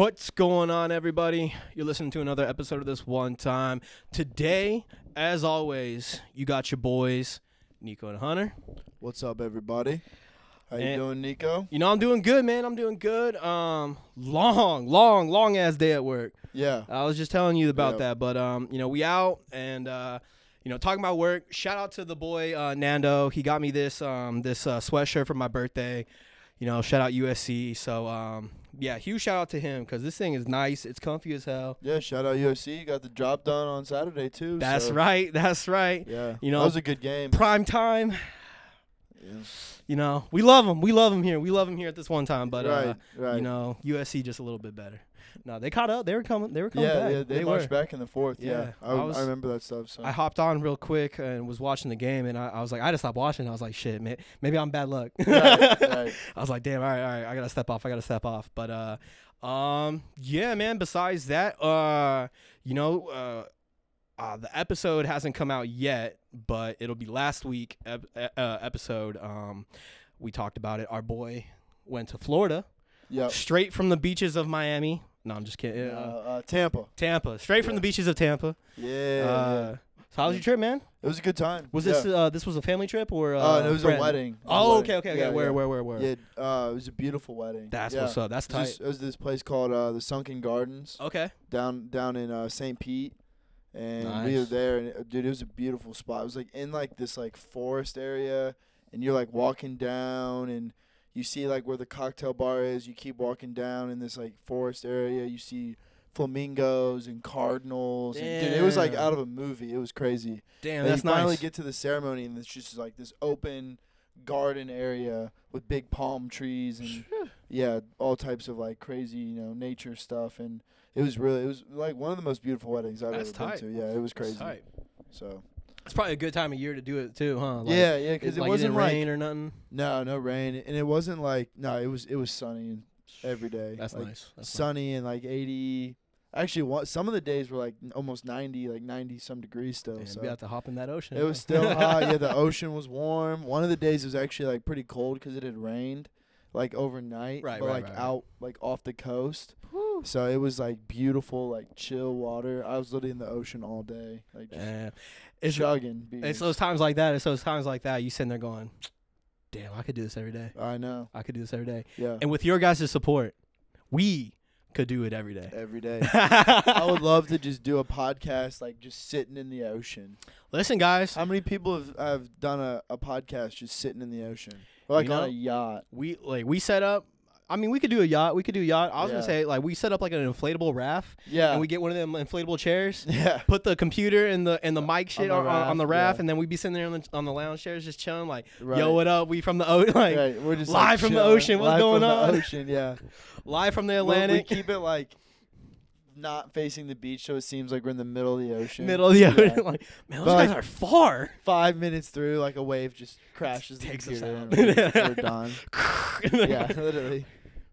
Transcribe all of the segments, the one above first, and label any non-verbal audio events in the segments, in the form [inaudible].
What's going on, everybody? You're listening to another episode of this one time. Today, as always, you got your boys, Niko and Hunter. What's up, everybody? How you And- doing, Niko? You know, I'm doing good, man. I'm doing good. Um, long, long, long ass day at work. Yeah. I was just telling you about Yep. that, but um, you know, we out and uh, you know, talking about work. Shout out to the boy uh, Nando. He got me this um this uh, sweatshirt for my birthday. You know, shout out USC. So um, yeah, huge shout out to him because this thing is nice. It's comfy as hell. Yeah, shout out USC. Got the job done on Saturday, too. That's so, right. [laughs] That's right. Yeah. You know- that was a good game. Prime time. Yeah. You know, we love him. We love him here. We love him here at this one time. But right, uh, right. you know, USC just a little bit better. [laughs] No, they caught up. They were coming. They were coming yeah, back. yeah, they, they marched were. back in the fourth. Yeah, Yeah, I, I I, remember that stuff. So I hopped on real quick and was watching the game, and I, I was like, I had to stop watching. I was like, shit, man, maybe I'm bad luck. right, right. [laughs] I was like, damn, all right, all right, I gotta step off. I gotta step off. But uh, um, yeah, man. Besides that, uh, you know, uh. Uh, the episode hasn't come out yet, but it'll be last week ep- uh, episode. Um, we talked about it. Our boy went to Florida, Yep. straight from the beaches of Miami. No, I'm just kidding. Uh, Uh, uh, Tampa. Tampa, straight from the beaches of Tampa. Yeah, uh, yeah. So how was your trip, man? It was a good time. Was yeah. this uh, this was a family trip or? Uh, Uh, it was friend? a wedding. It was a Oh, wedding. okay, okay, okay. Yeah, where, yeah. where, where, where? Yeah, uh, it was a beautiful wedding. That's yeah. what's up. That's It was, tight. it was this place called uh, the Sunken Gardens Okay. down down in uh, St. Pete, and we were Nice. there, and it, dude, it was a beautiful spot. It was like in like this like forest area, and you're like walking down, and you see like where the cocktail bar is. You keep walking down in this like forest area. You see flamingos and cardinals. And, dude, it was like out of a movie. It was crazy. Damn, and that's you finally nice. get to the ceremony, and it's just like this open garden area with big palm trees and yeah, all types of like crazy, you know, nature stuff. And it was really, it was like one of the most beautiful weddings I've That's ever tight. been to. Yeah, it was crazy. So It's probably a good time of year to do it too, huh? Like, yeah, yeah, because it like wasn't didn't like rain or nothing. no, no rain, and it wasn't like no, it was it was sunny and every day. That's like, nice. That's nice. Sunny and like eighty. Actually, some of the days were like almost ninety, like ninety some degrees still. Damn, so we got to hop in that ocean. It was still [laughs] hot. Yeah, the ocean was warm. One of the days was actually like pretty cold because it had rained, like overnight. Right, but right, like right, right. out, like off the coast. So it was like beautiful, like chill water. I was literally in the ocean all day, like just Yeah. It's chugging. Beers. it's those times like that. It's those times like that. You sitting there going, "Damn, I could do this every day. I know. I could do this every day." Yeah, And with your guys' support, we could do it every day. every day. [laughs] I would love to just do a podcast, like just sitting in the ocean. Listen, guys, How many people have, have done a, a podcast just sitting in the ocean, or like You on a yacht? we like we set up. I mean, we could do a yacht. We could do a yacht. I was gonna Yeah. say like we set up like an inflatable raft, Yeah, and we get one of them inflatable chairs. [laughs] yeah. Put the computer and the and the mic shit the on, on, on the raft, raft, yeah. and then we'd be sitting there on the on the lounge chairs just chilling, like, Right. "Yo, what up? We from the ocean, [laughs] like right. We're just live like, from the chilling, ocean. What's live going from on? The ocean, yeah. [laughs] live from the Well, Atlantic, we keep it like not facing the beach, so it seems like we're in the middle of the ocean. middle of the Yeah. ocean." like, man, those But, guys like, are far. Five minutes through, like a wave just crashes the takes us computer, out. and we're, we're done. yeah, literally.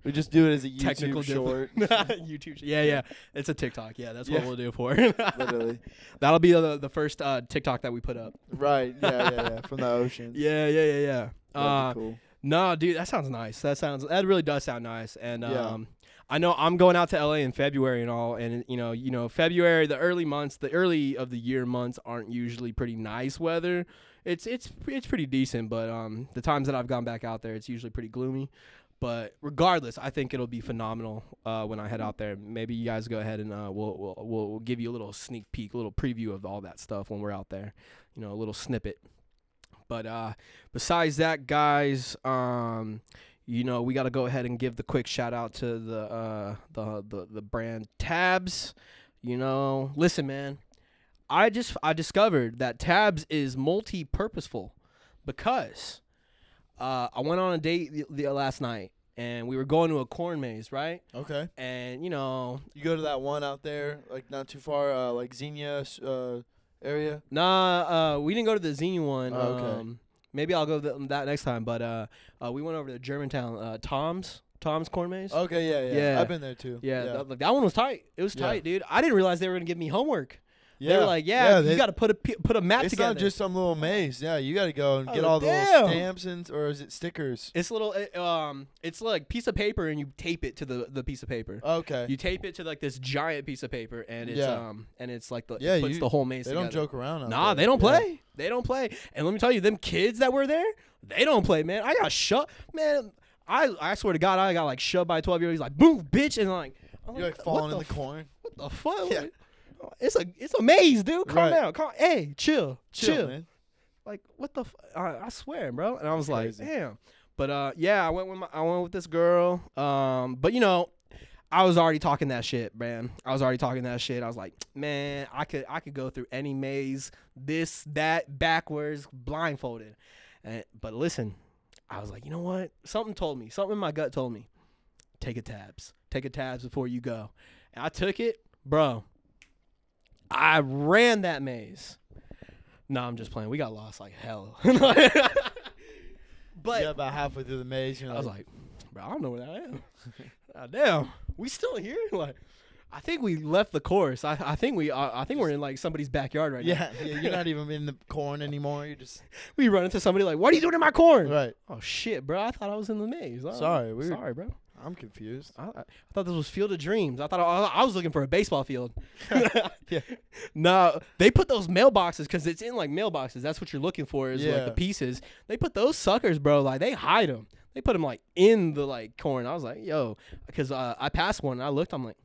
We just do it as a YouTube Technical short. [laughs] YouTube. Yeah, yeah. It's a TikTok. Yeah, that's what Yeah. we'll do for. [laughs] literally. That'll be the the first uh, TikTok that we put up. Right. Yeah, yeah, yeah. [laughs] From the ocean. Yeah, yeah, yeah, yeah. Uh, cool. No, dude, that sounds nice. That sounds that really does sound nice. And Yeah. um I know I'm going out to LA in February and all and you know, you know, February, the early months, the early of the year months aren't usually pretty nice weather. It's it's it's pretty decent, but um the times that I've gone back out there, it's usually pretty gloomy. But regardless, I think it'll be phenomenal uh, when I head out there. Maybe you guys go ahead and uh, we'll, we'll we'll give you a little sneak peek, a little preview of all that stuff when we're out there. You know, a little snippet. But uh, besides that, guys, um, you know, we got to go ahead and give the quick shout out to the uh, the the the brand Tabs. You know, listen, man, I just I discovered that Tabs is multi-purposeful because uh, I went on a date the, the last night and we were going to a corn maze, right? Okay. And you know, You go to that one out there, like not too far, uh, like Xenia uh, area. Nah, uh, we didn't go to the Xenia one. Oh, okay. Um, maybe I'll go th- that next time. But uh, uh, we went over to Germantown, uh, Tom's, Tom's Corn Maze. Okay, yeah, yeah. Yeah. I've been there too. yeah, That, like, that one was tight. It was Yeah. tight, dude. I didn't realize they were gonna give me homework. They were like, yeah, you they- got to put a put a map It's together. not just some little maze. Yeah, you got to go and get was all the like, little stamps and or is it stickers? it's little it, um it's like piece of paper and you tape it to the the piece of paper. Okay. You tape it to like this giant piece of paper and it's Yeah. um and it's like the Yeah, it puts you- the whole maze they together. don't joke around. Nah, there. they don't Yeah. play. They don't play. And let me tell you, them kids that were there, they don't play, man. I got shut, man. I I swear to God, I got like shoved by a twelve year old. He's like, "Boom, bitch," and like, I'm You're like what falling in the the corn. What the fuck? Yeah. It's a it's a maze, dude. Calm Right. down. Calm. Hey, chill, chill. Man. Like what the? F- I, I swear, bro. And I was Crazy. like, damn. But uh, yeah, I went with my I went with this girl. Um, but you know, I was already talking that shit, man. I was already talking that shit. I was like, man, I could I could go through any maze, this that backwards, blindfolded. And but listen, I was like, you know what? Something told me. Something in my gut told me. Take a tabs. Take a tabs before you go. And I took it, bro. I ran that maze. No, I'm just playing. We got lost like hell. [laughs] but yeah, about halfway through the maze, you're I was like, bro, I don't know where that is. [laughs] God damn, we still here? [laughs] Like, I think we left the course. I, I think we uh, I think we're in like somebody's backyard right now. yeah, yeah, you're not even in the corn anymore. You're just We run into somebody like, what are you doing in my corn? right. Oh shit, bro! I thought I was in the maze. Oh, Sorry, we were- sorry, bro. I'm confused. I, I I thought this was Field of Dreams. I thought I, I was looking for a baseball field. [laughs] Yeah. No, they put those mailboxes because it's in like mailboxes. That's what you're looking for is like the pieces. They put those suckers, bro. Like they hide them. They put them like in the like corn. I was like, yo, because uh, I passed one and I looked. I'm like,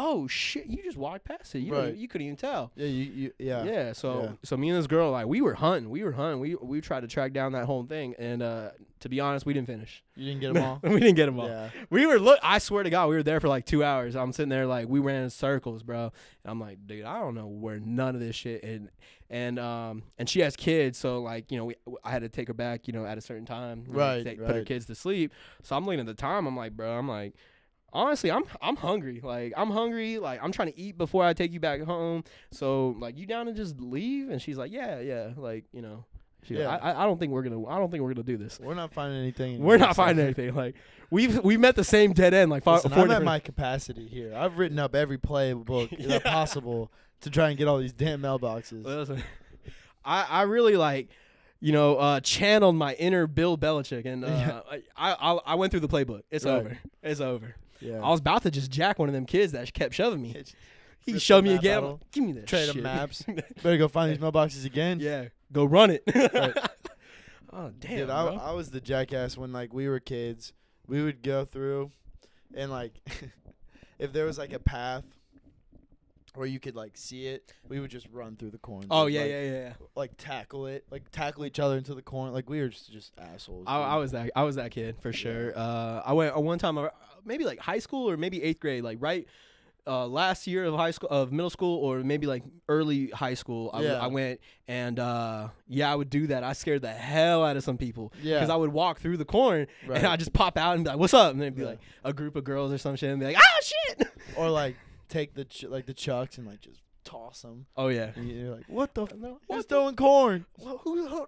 oh shit, you just walked past it. You Right. you couldn't even tell. Yeah, you, you yeah. Yeah. so Yeah. so me and this girl like we were hunting. We were hunting. We we tried to track down that whole thing. And uh, to be honest, we didn't finish. You didn't get them [laughs] all. we didn't get them all. yeah. We were look. I swear to God, we were there for like two hours. I'm sitting there like we ran in circles, bro. And I'm like, dude, I don't know where none of this shit. And and um and she has kids, so like you know we I had to take her back, you know, at a certain time, you know, Right, Put her kids to sleep. So I'm looking at the time. I'm like, bro, I'm like. Honestly, I'm I'm hungry. Like I'm hungry. Like I'm trying to eat before I take you back home. So like, you down to just leave? And she's like, yeah, yeah. Like you know, she Yeah. I, I I don't think we're gonna I don't think we're gonna do this. We're not finding anything. We're not finding anything. Like we've we've met the same dead end like Listen, four I'm at my capacity here. I've written up every playbook [laughs] Yeah. possible to try and get all these damn mailboxes. Listen, [laughs] I I really like you know uh channeled my inner Bill Belichick and uh, [laughs] Yeah. I, I I went through the playbook. It's Right. over. It's over. Yeah. I was about to just jack one of them kids that kept shoving me. [laughs] He rip shoved me again. I'm like, Give me that Trade shit. maps. [laughs] Better go find these mailboxes again. [laughs] yeah, go run it. Right. oh damn, Dude, bro. I, I was the jackass when like we were kids. We would go through, and like, if there was like a path where you could like see it, we would just run through the corn. oh dude, yeah, like, yeah, yeah. yeah. Like tackle it, like tackle each other into the corn. Like we were just, just assholes. I, I was that I was that kid for sure. Uh, I went uh, one time, maybe like high school or maybe eighth grade, like right uh, last year of high school of middle school or maybe like early high school. I, w- Yeah. I went and uh, yeah, I would do that. I scared the hell out of some people Yeah. because I would walk through the corn Right. and I just pop out and be like, "What's up?" And they'd be Yeah. like a group of girls or some shit and be like, "Ah, shit!" or like take the ch- like the chucks and like just toss them. Oh yeah. And you're like, what the? F- And they're like, Who's throwing corn? Well, who, who-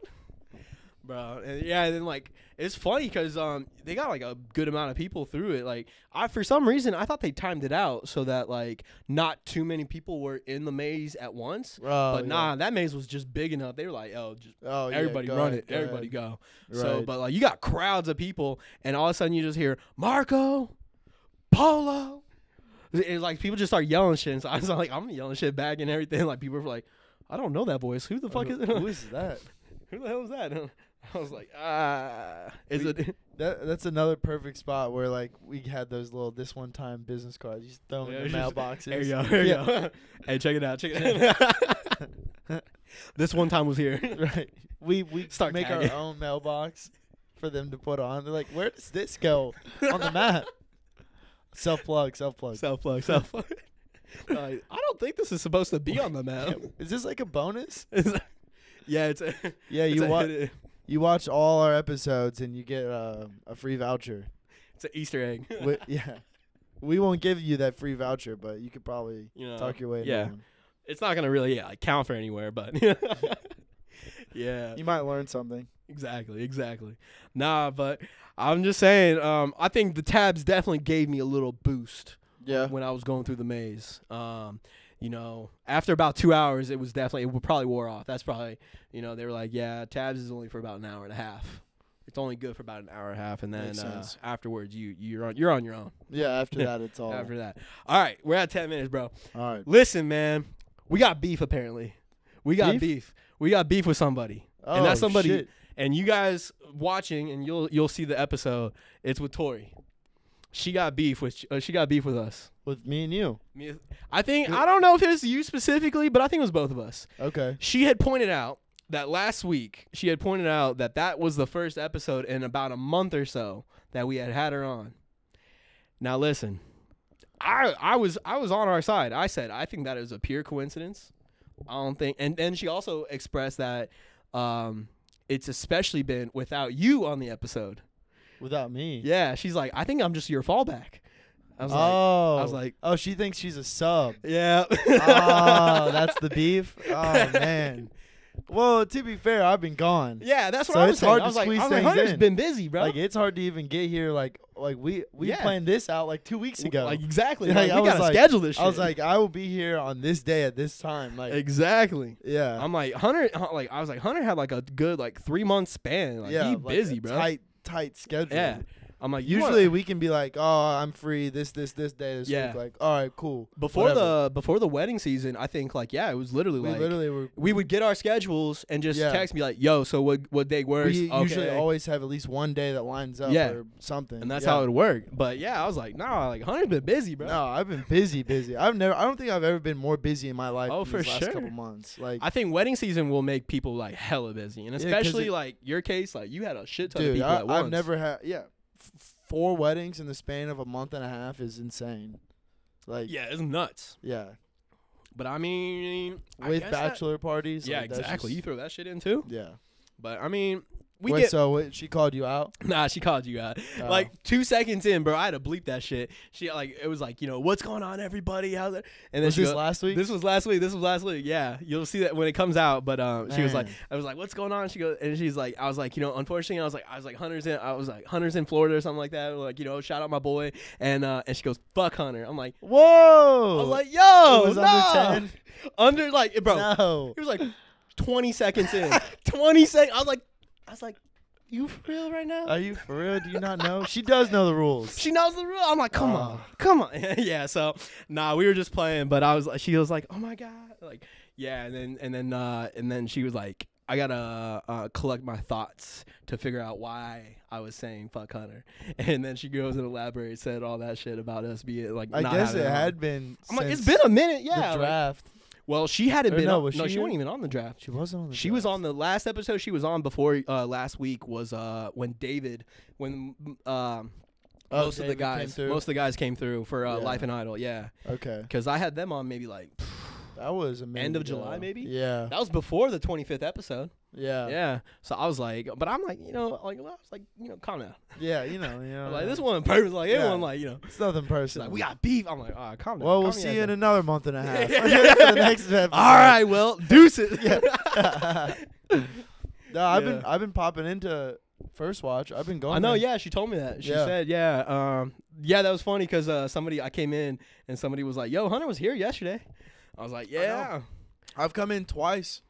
bro? And yeah, and then like it's funny because um they got like a good amount of people through it. Like I for some reason I thought they timed it out so that like not too many people were in the maze at once. Oh, but yeah. nah, that maze was just big enough. They were like, oh, just Oh, everybody go run ahead, it, go everybody ahead. go. So, but like you got crowds of people, and all of a sudden you just hear Marco, Polo. It's like people just start yelling shit. And so [laughs] I was like, I'm yelling shit back and everything. Like people were like, I don't know that voice. Who the fuck is who is that? [laughs] who the hell is that? [laughs] I was like, ah, is We- it? [laughs] That that's another perfect spot where like we had those little this one time business cards. You just throw them Yeah, in the mailboxes. There you go. [laughs] There you go. hey, check it out. Check it out. this one time was here. right. We we Start make tagging. our own mailbox for them to put on. They're like, where does this go on the map? Self plug, self plug. Self plug. Self plug. I don't think this is supposed to be on the map. Is this like a bonus? yeah, it's a. Yeah, it's you a wa- hidden- you watch all our episodes and you get uh, a free voucher. It's an Easter egg. [laughs] Wi- yeah. We won't give you that free voucher, but you could probably you know, talk your way yeah. it's not gonna really yeah, count for anywhere, but [laughs] yeah, You might learn something. exactly, exactly. Nah, but I'm just saying. Um, I think the tabs definitely gave me a little boost Yeah. when I was going through the maze. Um, you know, after about two hours, it was definitely it probably wore off. That's probably you know they were like, yeah, tabs is only for about an hour and a half. It's only good for about an hour and a half, and then uh, afterwards you you're on you're on your own. Yeah, after [laughs] that, it's all. After that, all right, we're at ten minutes, bro. all right. Listen, man, we got beef apparently. We got beef. Beef? We got beef with somebody, Oh, and that's somebody, shit. and you guys watching, and you'll you'll see the episode. It's with Tori. She got beef with uh, she got beef with us. with me and you. Me- I think I don't know if it was you specifically, but I think it was both of us. Okay. She had pointed out that last week she had pointed out that that was the first episode in about a month or so that we had had her on. Now listen, I I was I was on our side. I said I think that is a pure coincidence. I don't think, and then she also expressed that um, it's especially been without you on the episode. Without me. Yeah, she's like, I think I'm just your fallback. I was like, oh. I was oh. like, oh, she thinks she's a sub. yeah. oh, that's the beef. [laughs] Oh man. Well, to be fair, I've been gone. Yeah, that's what So I was it's saying. hard I to like, squeeze I was like, things Hunter's in. been busy, bro. Like it's hard to even get here. Like like we we Yeah. planned this out like two weeks ago. Like exactly. [laughs] Like, Like, I we was gotta like- schedule this shit. I was like, I will be here on this day at this time. Like exactly. yeah, I'm like Hunter. Hun- Like I was like Hunter had like a good like three month span. Like yeah, he like busy, bro. Tight tight schedule. Yeah. I'm like Usually we can be like, oh, I'm free this this this day this Yeah. week. Like, all right, cool. before whatever. the before the wedding season. I think like yeah, it was literally we like literally were. we would get our schedules and just Yeah. text me like, yo, so what what day works? We okay. usually always have at least one day that lines up Yeah. or something. and that's Yeah. how it would work. But yeah, I was like, nah, like Hunter's been busy, bro. No, I've been busy, busy. I've never. I don't think I've ever been more busy in my life. Oh, for these last sure. couple months. Like, I think wedding season will make people like hella busy, and especially it- like your case, like you had a shit ton of people I, at once. I've never had. Yeah, f- four weddings in the span of a month and a half is insane. Like, Yeah, it's nuts. yeah, But I mean, I with that- bachelor parties. yeah, like, exactly. just- you throw that shit in too. yeah. But I mean, we Wait, get so what, she called you out? [laughs] nah. She called you out. Oh. Like two seconds in, bro. I had to bleep that shit. She like it was like you know what's going on, everybody? How's it? And then was she this last week? This was last week. This was last week. Yeah, you'll see that when it comes out. But um, she was like, I was like, "What's going on?" She goes, and she's like, "I was like, you know, unfortunately, I was like, I was like, Hunter's in, I was like, Hunter's in Florida or something like that. Like, you know, shout out my boy." And uh, and she goes, "Fuck Hunter." I'm like, Whoa! I was like, "Yo, It was no. under 10? [laughs] under like, bro, no. it was like 20 seconds in, [laughs] 20 seconds. I was like, I was like, you for real right now? Are you for real? Do you not know? She does know the rules. She knows the rule. I'm like, come on, Oh. come on. [laughs] yeah. So, nah, we were just playing, but I was like, she was like, oh my god, like, yeah, and then and then uh and then she was like, I gotta uh, collect my thoughts to figure out why I was saying fuck Hunter, [laughs] and then she goes and elaborates, said all that shit about us being like. I not guess it had been. I'm like, it's been a minute, yeah. like- draft. Well, she hadn't Or been. no, on, was no, she she wasn't even on the draft. She wasn't on the. She was draft. on the last episode she was on before uh, last week was uh, when David when um, Oh, most of the David came guys through? most of the guys came through for uh, Yeah. Life and Idol yeah Okay, because I had them on maybe like that was a minute End of ago. July, maybe? Yeah, that was before the 25th episode yeah, yeah so I was like but I'm like you know like I was like you know calm down yeah. You know, you [laughs] know. Like this one person like Yeah. everyone like you know It's nothing personal. like we got beef I'm like ah calm down Well, calm we'll see you in another month and a half. [laughs] [laughs] The next all right well deuces no, I've been I've been popping into first watch. I've been going. I know, there. yeah. She told me that. She Yeah. said, yeah, um, yeah. That was funny because uh, somebody I came in and somebody was like, "Yo, Hunter was here yesterday." I was like, "Yeah." I've come in twice.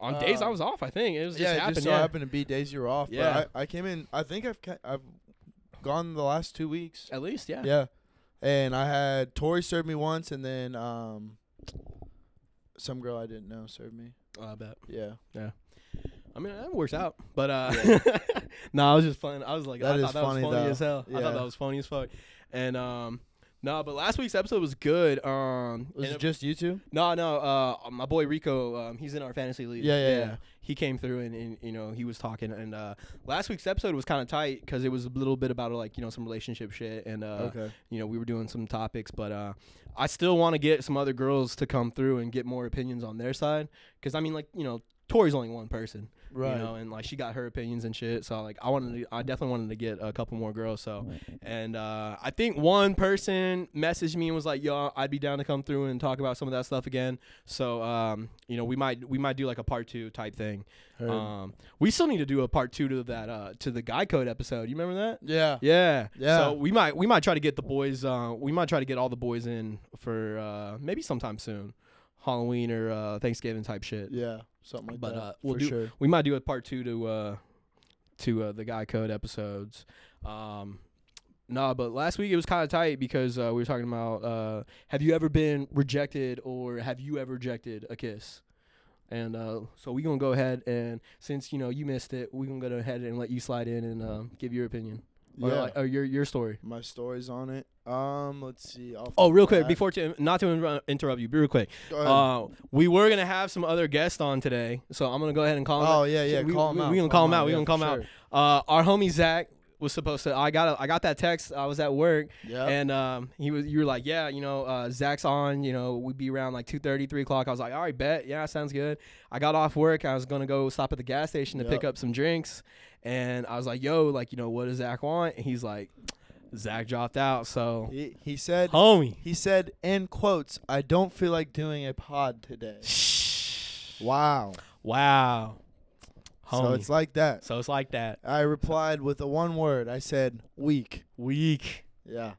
On days I Uh, was off, I think it was just yeah, it happened. just so yeah. happened to be days you were off. Yeah. But I, I came in. I think I've ca- I've gone the last two weeks. At least, yeah. Yeah, and I had Tori serve me once, and then um, some girl I didn't know served me. Oh, I bet. Yeah, Yeah. I mean, that works out. But uh, [laughs] no, I was just fun. I was like, That I is thought that funny, was funny though. as hell. I thought that was funny as fuck. And um, no, but last week's episode was good. Um, was and it just you two? No, no. Uh, my boy Rico, um, he's in our fantasy league. Yeah, yeah, yeah. He came through and, and you know he was talking. And uh, last week's episode was kind of tight because it was a little bit about like you know some relationship shit and uh, okay. you know we were doing some topics. But uh, I still want to get some other girls to come through and get more opinions on their side because I mean like you know Tori's only one person. Right. You know, and like she got her opinions and shit. So like I wanted to, I definitely wanted to get a couple more girls. So and uh, I think one person messaged me and was like, "Yo, I'd be down to come through and talk about some of that stuff again." So um, you know, we might we might do like a part two type thing. Heard. Um, we still need to do a part two to that uh to the guy code episode. You remember that? yeah. Yeah. Yeah. So we might we might try to get the boys. Uh, we might try to get all the boys in for uh maybe sometime soon, Halloween or uh Thanksgiving type shit. Yeah. Something like But, that. uh, we'll for do- sure. We might do a part two to uh to uh, the guy code episodes. Um. No, but last week it was kind of tight because uh, we were talking about uh, have you ever been rejected or have you ever rejected a kiss? And uh, so we're gonna go ahead and since you know you missed it, we're gonna go ahead and let you slide in and uh, give your opinion or, Yeah. like, or your your story. My stories on it. Um, let's see. off Oh, real quick before to not to inter- interrupt you, be real quick. Go ahead. Uh, we were gonna have some other guests on today, so I'm gonna go ahead and call. oh yeah, yeah. we- call him we- out. we gonna call him out, we yeah, gonna call him for out. sure. Uh, our homie Zach was supposed to. I got a, I got that text. I was at work, Yeah. and um, he was. You were like, yeah, you know, uh, Zach's on. You know, we'd be around like 2:30, 3 o'clock. I was like, all right, bet. Yeah, sounds good. I got off work. I was gonna go stop at the gas station to pick up some drinks, and I was like, yo, like, you know, what does Zach want? And he's like, Zach dropped out. So, he, he said homie. he said in quotes, I don't feel like doing a pod today. Wow. Wow. Homie. So it's like that. So it's like that. I replied with a one word. I said weak. Weak. Yeah.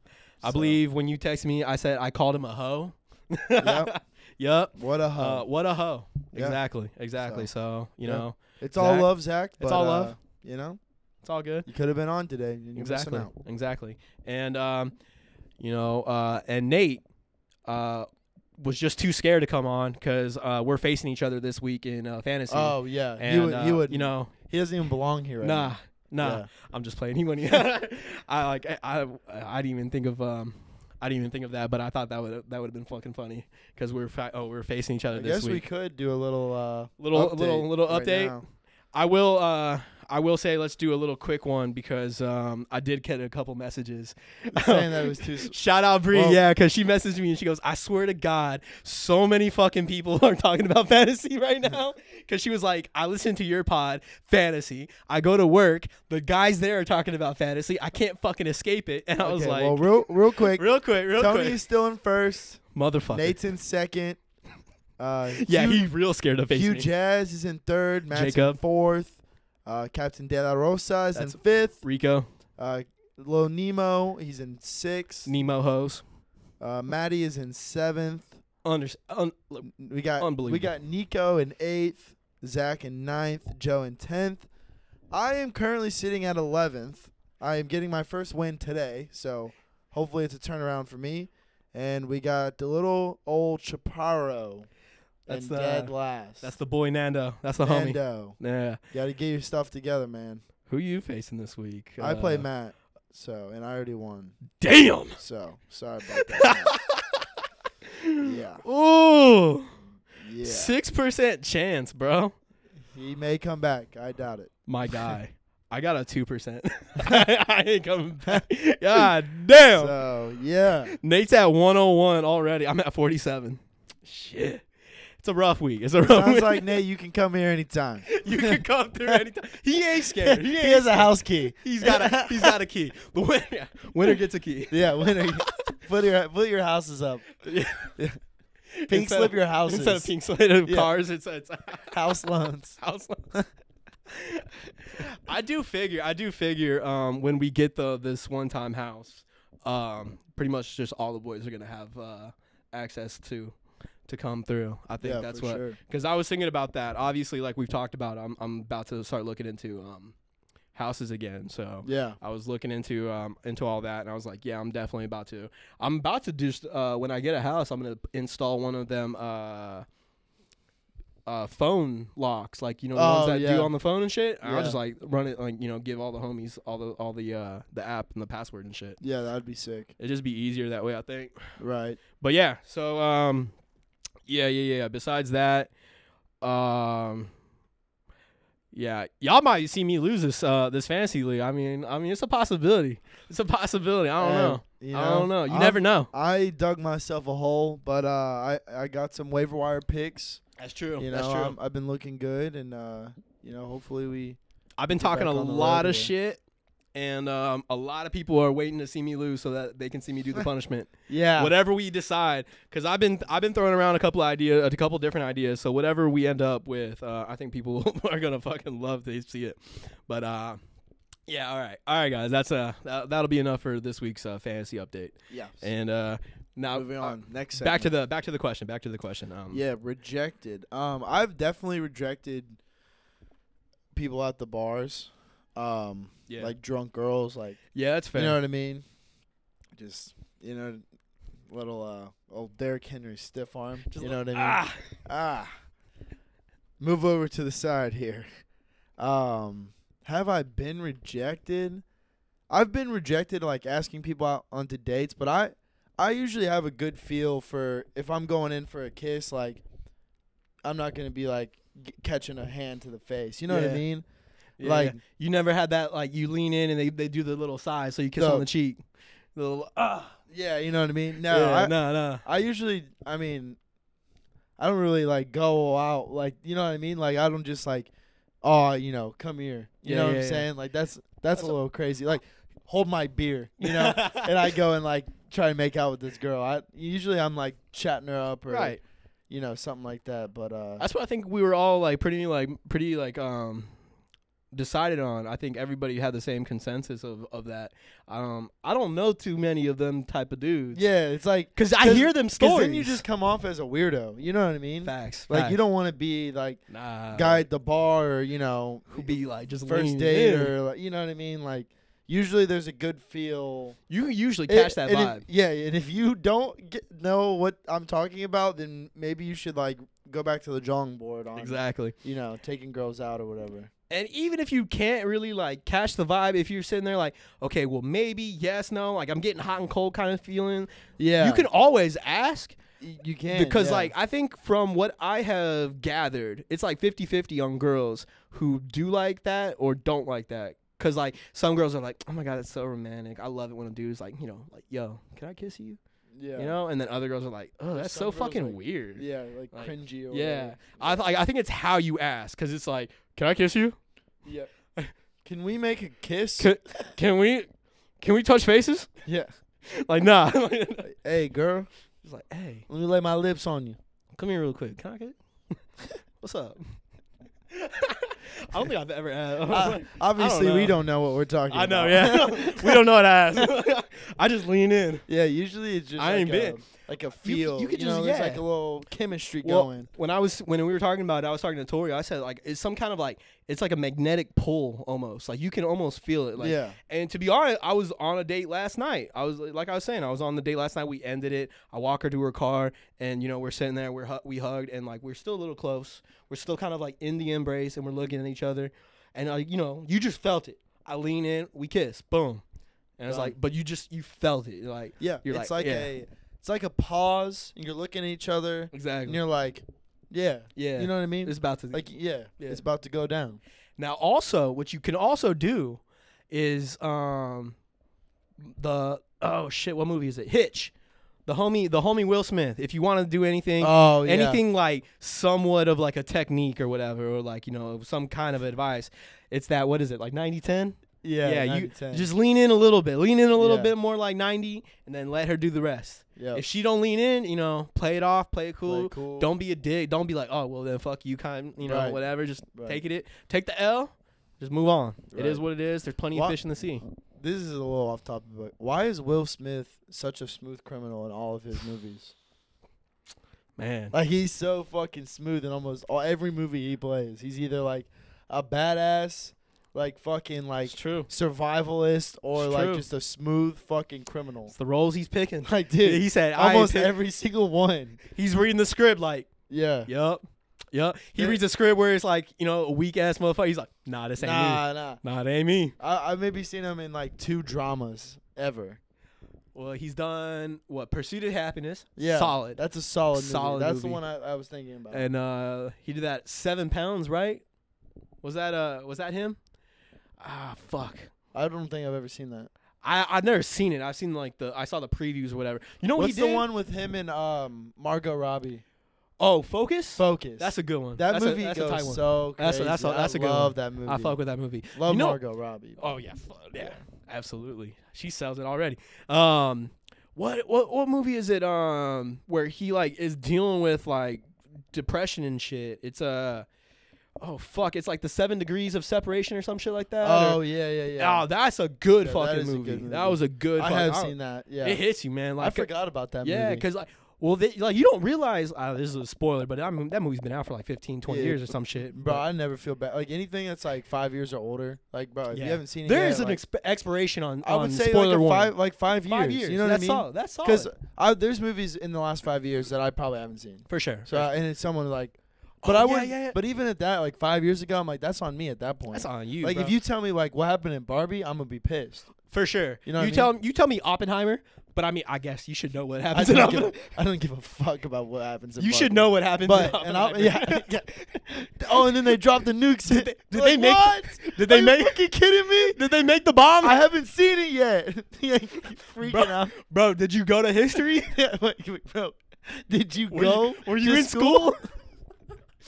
I So, believe when you texted me, I said I called him a hoe. Yep. [laughs] Yep. What a Uh, hoe. what a hoe. Yeah. Exactly. Exactly. So, you Yeah. know, it's all Zach, love, Zach. But, all love. uh, you know, it's all good. you could have been on today. Exactly. Out. Exactly. And um, you know, uh, and Nate uh was just too scared to come on because uh, we're facing each other this week in uh, fantasy. Oh yeah. and you would. uh, you would. you know, He doesn't even belong here right nah, now. nah. Yeah. I'm just playing. He wouldn't. [laughs] I like. I, I. I didn't even think of. Um. I didn't even think of that, but I thought that would that would have been fucking funny because we're fa- oh we're facing each other I this guess we could do a little. Uh, Little- update little- little update? now. I will. Uh. I will say let's do a little quick one because um I did get a couple messages. saying that it was [laughs] too. Shout out Bree, Well- yeah, because she messaged me and she goes, "I swear to God, so many fucking people [laughs] are talking about fantasy [laughs] right now." Because she was like, "I listen to your pod, fantasy. I go to work, the guys there are talking about fantasy. I can't fucking escape it." And I was Okay, like, well, real, real quick. "Real quick, real Tony quick, is still in first. motherfucker." Nate's in second. Uh, yeah, Hugh, he real scared of face Hugh. Jazz is in third. Matt's in Jacob. fourth. Uh, Captain De La Rosa is That's- in fifth. Rico, Uh, Lil Nemo, he's in sixth. Nemo hose, Uh, Maddie is in seventh. under, un, We got we got Niko in eighth, Zach in ninth, Joe in tenth. I am currently sitting at eleventh. I am getting my first win today, so hopefully it's a turnaround for me. And we got the little old Chaparro That's and the- dead last. that's the boy Nando. That's the homie. Nando. Yeah. Got to get your stuff together, man. Who you facing this week? I play Uh, Matt, so and I already won. Damn. So sorry about that. [laughs] Yeah, Ooh. yeah. Six percent chance, bro. He may come back. I doubt it. My [laughs] guy. I got a two percent. [laughs] I ain't coming back. God damn. So yeah. Nate's at one oh one already. I'm at forty seven. Shit. It's a rough week. It's a rough Sounds week. like Nate. You can come here anytime. [laughs] you can come through [laughs] anytime. He ain't scared. He, [laughs] he ain't has a house key. He's got a he's got a key. The winner, winner gets a key. Yeah, winner. put your put your houses up. Yeah. Pink Instead slip of- your houses. Instead of pink slate of Yeah. cars, it's it's house loans. house loans. I do figure. I do figure. Um, when we get the this one time house, um, pretty much just all the boys are gonna have uh access to to come through. I think yeah, that's what. sure. Because I was thinking about that. Obviously, like we've talked about, I'm I'm about to start looking into um houses again. So Yeah. I was looking into um into all that, and I was like, yeah, I'm definitely about to. I'm about to just uh when I get a house, I'm gonna install one of them uh uh phone locks, like you know the Oh, ones that yeah. do on the phone and shit. And I'll just like run it, like you know, give all the homies all the all the uh the app and the password and shit. Yeah, that'd be sick. It'd just be easier that way, I think. Right. But yeah, so um, yeah, yeah, yeah. Besides that, um, yeah, y'all might see me lose this uh this fantasy league. I mean, I mean, it's a possibility. It's a possibility. I don't And, know. You I don't know. You I'm- never know. I dug myself a hole, but uh, I I got some waiver wire picks. That's true. You know, That's true. I'm, I've been looking good, and uh, you know, hopefully we. I've been talking a back on the lot of here. shit, and um, a lot of people are waiting to see me lose so that they can see me do the [laughs] punishment. Yeah. Whatever we decide, because I've been I've been throwing around a couple idea, a couple different ideas. So whatever we end up with, uh, I think people [laughs] are gonna fucking love to see it. But uh, yeah, all right, all right, guys, that's uh that, that'll be enough for this week's uh, fantasy update. Yeah. And uh, now Moving uh, on. Next. back to the back to the question. Back to the question. Um, Yeah, rejected. Um, I've definitely rejected people at the bars. Um, yeah, like drunk girls, like yeah, that's fair. you know what I mean. Just you know, little uh, old Derrick Henry stiff arm. Just you know what I mean? ah, Ah. Move over to the side here. Um, have I been rejected? I've been rejected like asking people out onto dates, but I I usually have a good feel for if I'm going in for a kiss like I'm not to be like g- catching a hand to the face. You know what I mean? Yeah, like- yeah. you never had that like you lean in and they they do the little sigh so you kiss No. on the cheek. The little ah. Yeah, you know what I mean? No, yeah, I, no, no. I usually, I mean, I don't really like go out like you know what I mean. Like I don't just like, oh, you know, come here. You Yeah, know what yeah, I'm yeah. saying? Like that's that's, a- little crazy. Like hold my beer, you know, [laughs] and I go and like try to make out with this girl. I usually I'm like chatting her up or right. you know something like that. But uh, That's what I think we were all like pretty like pretty like um decided on. I think everybody had the same consensus of of that. Um I don't know too many of them type of dudes. yeah, it's like Cuz I hear them because stories. then you just come off as a weirdo. You know what I mean? facts. Like facts. you don't want to be like nah, guy at the bar or you know who be like just first date in. or like, you know what I mean. Like usually there's a good feel. you can usually It- catch that if- vibe. yeah, and if you don't get, know what I'm talking about, then maybe you should like go back to the drawing board on exactly. you know taking girls out or whatever. And even if you can't really like catch the vibe, if you're sitting there like, okay, well maybe yes, no, like I'm getting hot and cold kind of feeling, Yeah, you can always ask. you can because yeah. like i think from what i have gathered it's like 50-50 on girls who do like that or don't like that because like some girls are like oh my god that's so romantic i love it when a dude's like you know like yo can i kiss you yeah, you know? And then other girls are like oh that's so fucking like- weird. yeah, like, Like, cringy or yeah. whatever. I, th- I think it's how you ask because it's like can i kiss you? Yeah. Can we make a kiss? can, can we can we touch faces? Yeah. [laughs] like nah. [laughs] Like, hey, girl, it's like hey. Let me lay my lips on you. come here real quick. Can i get [laughs] what's up I don't think I've ever asked. Uh, [laughs] obviously, we don't know what we're talking. About. I know, about. yeah. [laughs] we don't know what to ask. [laughs] I just lean in. yeah. Usually, it's just I like ain't a, been. Like a feel. you could know, just- there's yeah. like a little chemistry Well, going. When I was when we were talking about it, I was talking to Tori. I said like it's some kind of like it's like a magnetic pull almost. Like you can almost feel it. Like yeah. and to be honest, I was on a date last night. I was like I was saying, I was on the date last night. We ended it. I walk her to her car, and you know we're sitting there. We're hu- we hugged, and like we're still a little close. We're still kind of like in the embrace, and we're looking at each other. And like you know, you just felt it. I lean in, we kiss, boom, and it's like, but you just you felt it. You're like Yeah. You're it's like, like, yeah. a it's like a pause, and you're looking at each other, and exactly, you're like, yeah. yeah. You know what I mean? it's about to like yeah, Yeah. it's about to go down. Now, also, what you can also do is um the oh shit, what movie is it? Hitch. The homie, the homie Will Smith. If you want to do anything, Oh yeah. anything like somewhat of like a technique or whatever, or like you know some kind of advice, it's that what is it like 90-10? Yeah. yeah. you 90-10. just lean in a little bit, lean in a little Yeah. bit more like ninety, and then let her do the rest. Yep. If she don't lean in, you know, play it off, play it cool. Play cool. cool. Don't be a dick. Don't be like, oh well, then fuck you, kind. You know, Right. whatever. Just Right. take it. Take the L. Just move on. It is what it is. There's plenty of fish in the sea. This is a little off topic, but why is Will Smith such a smooth criminal in all of his movies? Man. Like he's so fucking smooth in almost all every movie he plays. He's either like a badass, like fucking like It's true. survivalist, or It's like true. just a smooth fucking criminal. It's the roles he's picking. [laughs] Like dude, he said almost every single one. He's reading the script like, Yeah. yup, yup. He Yeah. reads a script where it's like, you know, a weak ass motherfucker. He's like, nah, this ain't me. Nah, nah. Nah, ain't me. I I maybe seen him in like two dramas ever. Well, he's done what? Pursuit of Happiness. Yeah, Solid. That's a solid. Movie. Solid That's movie. the one I, I was thinking about. and uh, he did that seven pounds, right? Was that uh, was that him? Ah, fuck. I don't think I've ever seen that. I I've never seen it. I've seen like the I saw the previews or whatever. You know what What's he the one with him and um Margot Robbie? Oh, Focus. Focus. That's a good one. that that's movie a, that's goes a tight one. so That's a- crazy. that's a- that's I a good love one. that movie. I fuck with that movie. Love You know- Margot Robbie. Oh yeah, yeah, absolutely. She sells it already. Um, what what what movie is it? Um, where he like is dealing with like depression and shit. It's uh, oh fuck, it's like the Seven Degrees of Separation or some shit like that. Oh or- yeah, yeah, yeah. oh, that's a good Yeah, fucking movie. good That was a good. I fuck- have don't- seen that. Yeah, It hits you, man. Like I forgot about that Yeah, movie. because like, well, they, like you don't realize uh, this is a spoiler, but I mean, that movie's been out for like 15, 20 Yeah, years or some shit. bro, but I never feel bad. Like anything that's like five years or older. Like, bro, if Yeah. you haven't seen it, there yet, is an like, exp- expiration on. I would on say spoiler like five, like five years. Five years. You know what that's I mean? solid. That's solid. Because there's movies in the last five years that I probably haven't seen. for sure. So uh, and it's someone like, but Oh, I yeah, would. yeah, yeah. But even at that, like five years ago, I'm like, that's on me at that point. That's on you. like bro. if you tell me like what happened in Barbie, I'm gonna be pissed. for sure. You know what I you mean? tell you tell me Oppenheimer, but I mean, I guess you should know what happened. I happens in don't, give I don't give a fuck about what happens. You should know what happens. But and I, yeah, [laughs] yeah. Oh, and then they dropped the nukes. Did they- did Like, they make- What? [laughs] Did they Are make? You fucking kidding me? [laughs] Did they make the bomb? I haven't seen it yet. yeah, freaking Bro, out. bro, did you go to history? Yeah, wait, wait, bro. Did you Were go? you, were you in school?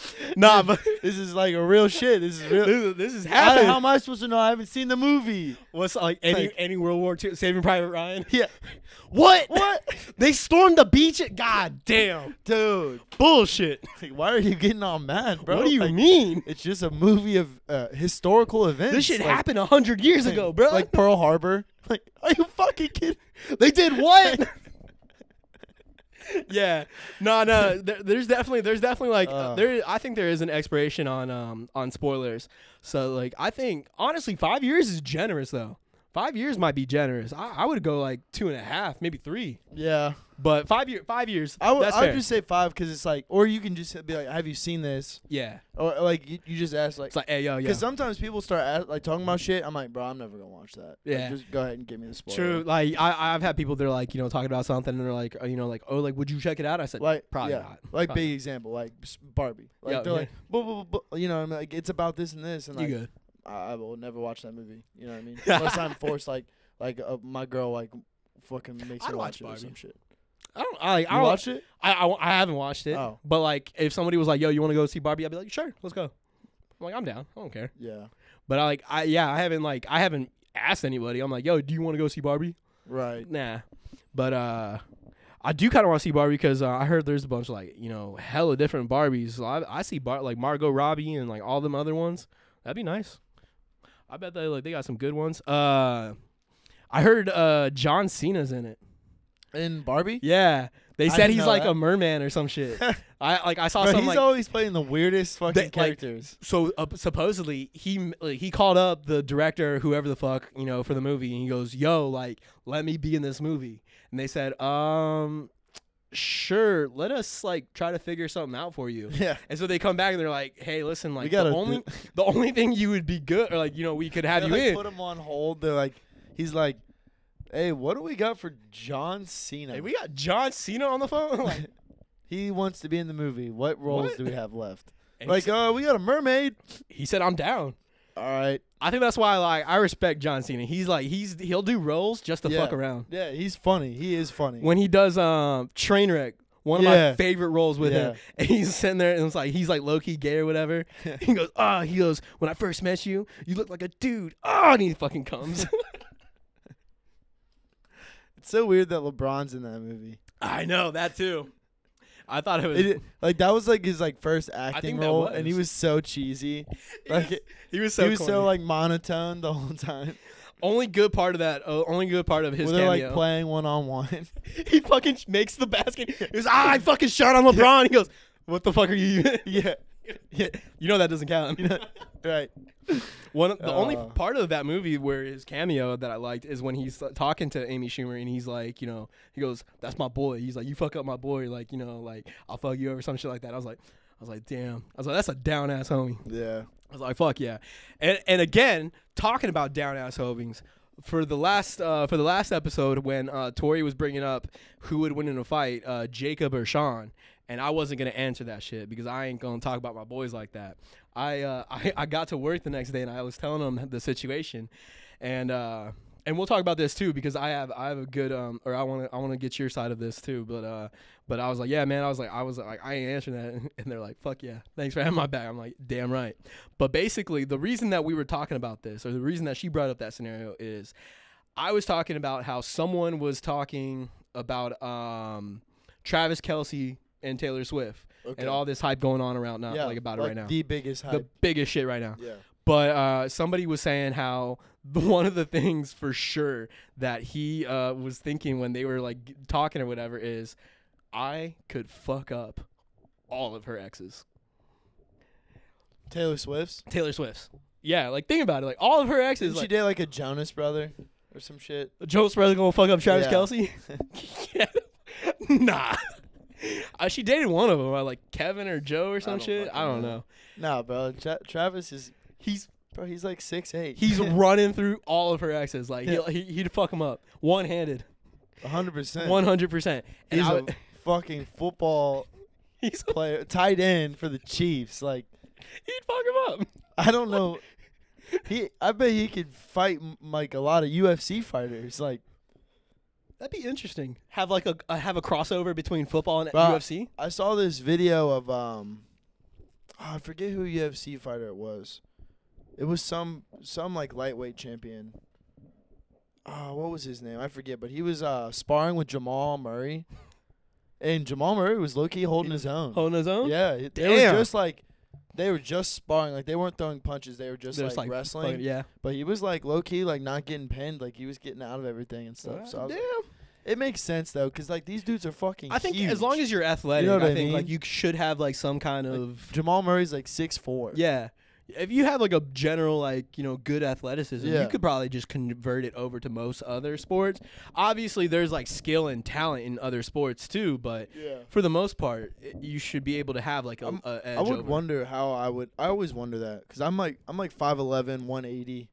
[laughs] nah, but this is like a real shit. This is real. this, is- this is How, happening. how am I supposed to know? I haven't seen the movie. What's like any Like- any World War II Saving Private Ryan? [laughs] Yeah, [laughs] What? What? They stormed the beach. At, God damn. dude. Bullshit. Like, why are you getting all mad, bro? what do you Like, mean? It's just a movie of uh, historical events. This shit like, happened a hundred years ago, bro. Like Pearl Harbor. Like, are you fucking kidding? they did what? [laughs] yeah. No, no. There, there's definitely there's definitely like Uh. there. I think there is an expiration on um on spoilers. So like I think honestly five years is generous though. Five years might be generous. I, I would go like two and a half, maybe three. Yeah, But five year five years. I would. I would fair. just say five because it's like, or you can just be like, "Have you seen this?" yeah. Or like you, you just ask like, It's like hey yo yeah. because sometimes people start ask, like talking about shit. I'm like, bro, I'm never gonna watch that. Like, Yeah. just go ahead and give me the spoiler. True. Like I I've had people they're like you know talking about something and they're like uh, you know like oh like would you check it out? I said Like probably yeah, not. like Probably big example, like Barbie. Like Yeah, they're yeah. like, you know, I'm like, it's about this and this, and You like, good? I, I will never watch that movie. You know what I mean? [laughs] Unless I'm forced, like, like uh, my girl like fucking makes I'd me watch watch it or Barbie. some shit. I don't. I, You I don't, watch it? I, I, I haven't watched it. Oh. But like, if somebody was like, "Yo, you want to go see Barbie?" I'd be like, "Sure, let's go." I'm like, "I'm down. I don't care." Yeah. But I like, I yeah, I haven't like, I haven't asked anybody. I'm like, "Yo, do you want to go see Barbie?" Right. Nah. But uh, I do kind of want to see Barbie because uh, I heard there's a bunch of like, you know, hella different Barbies. So I, I see Bar like Margot Robbie and like all them other ones. That'd be nice. I bet they like they got some good ones. Uh, I heard uh John Cena's in it. In Barbie. Yeah. They said he's like that. a merman or some shit. [laughs] I like I saw Bro, he's like always playing the weirdest fucking They- like, characters. so uh, supposedly he like, he called up the director whoever the fuck you know for the movie and he goes yo like let me be in this movie and they said um sure let us like try to figure something out for you yeah. and so they come back and they're like hey listen like the do- only [laughs] the only thing you would be good or like you know we could have you like, in put him on hold. They're like, he's like, hey, what do we got for John Cena? hey, we got John Cena on the phone [laughs] like [laughs] he wants to be in the movie. What roles What? do we have left? and Like, s- uh, we got a mermaid. he said I'm down All right. I think that's why like I respect John Cena he's like he's he'll do roles just to Yeah. fuck around Yeah, he's funny. He is funny. when he does um Trainwreck, one of Yeah. my favorite roles with him. And he's sitting there and it's like he's like low key gay or whatever. he goes, ah, he goes, when I first met you, you look like a dude. Oh, and he fucking comes. [laughs] it's so weird that LeBron's in that movie. I know that too. I thought it was. It, like that was like his like first acting think that role, and he was. was so cheesy. [laughs] Like he was so he was corny. so like monotone the whole time. only good part of that. Uh, only good part of his Where they're cameo. like playing one on one. he fucking makes the basket. He goes, ah, I fucking shot on [laughs] LeBron. He goes, what the fuck are you? [laughs] Yeah, [laughs] yeah, you know that doesn't count. [laughs] right. One of, the only Uh. part of that movie where his cameo that I liked is when he's talking to Amy Schumer and he's like, you know, he goes, "That's my boy." He's like, "You fuck up my boy," like, you know, like I'll fuck you over some shit like that. I was like, I was like, damn. I was like, that's a down ass homie. Yeah. I was like, fuck yeah. And and again, talking about down ass hovings. For the last uh, for the last episode, when uh, Tori was bringing up who would win in a fight, uh, Jacob or Sean, and I wasn't gonna answer that shit because I ain't gonna talk about my boys like that. I uh, [laughs] I, I got to work the next day and I was telling them the situation, and uh, and we'll talk about this too because I have I have a good um or I want to I want to get your side of this too. But uh but I was like yeah man. I was like I was like I ain't answering that. [laughs] And they're like fuck yeah. Thanks for having my back. I'm like damn right. But basically the reason that we were talking about this or the reason that she brought up that scenario is I was talking about how someone was talking about um Travis Kelce and Taylor Swift Okay. and all this hype going on around now yeah, like about it right now The biggest hype. the biggest shit right now yeah. but uh, somebody was saying how the, [laughs] one of the things for sure that he uh, was thinking when they were like talking or whatever is, I could fuck up all of her exes. Taylor Swift's. Taylor Swift's. Yeah, like think about it. Like all of her exes. Didn't she Like, date like a Jonas brother or some shit? Jonas brother gonna fuck up Travis Yeah. Kelce? [laughs] [laughs] yeah. Nah. [laughs] Uh, she dated one of them, uh, like Kevin or Joe or some don't shit. I don't know. know. Nah, bro. Tra- Travis is He's bro. He's like six eight. he's [laughs] running through all of her exes. Like Yeah. he'll, he he'd fuck them up one handed. hundred percent. One hundred percent. And He's I a would- [laughs] fucking football he's player, tight end for the Chiefs. Like he'd fuck him up. I don't know. He, I bet he could fight m- like a lot of UFC fighters. Like That'd be interesting. Have like a uh, have a crossover between football and Bro, UFC. I saw this video of um, oh, I forget who UFC fighter it was. It was some some like lightweight champion. Oh, what was his name? I forget, but he was uh sparring with Jamal Murray, and Jamal Murray was low key holding his own. Holding his own. Yeah, it- they Damn. were just like they were just sparring. Like they weren't throwing punches. They were just They're like, wrestling. fucking- yeah. But he was like low key, like not getting pinned. Like he was getting out of everything and stuff. So I was Damn. like, it makes sense though, because like these dudes are fucking. I think huge. as long as you're athletic, You know what I, I think like you should have like some kind of Jamal Murray's like six four. yeah. If you have like a general like you know good athleticism, Yeah. you could probably just convert it over to most other sports. Obviously, there's like skill and talent in other sports too, but Yeah. for the most part, i- you should be able to have like a, I'm- a edge I would over. wonder how I would. I always wonder that because I'm like I'm like 5'11", 180.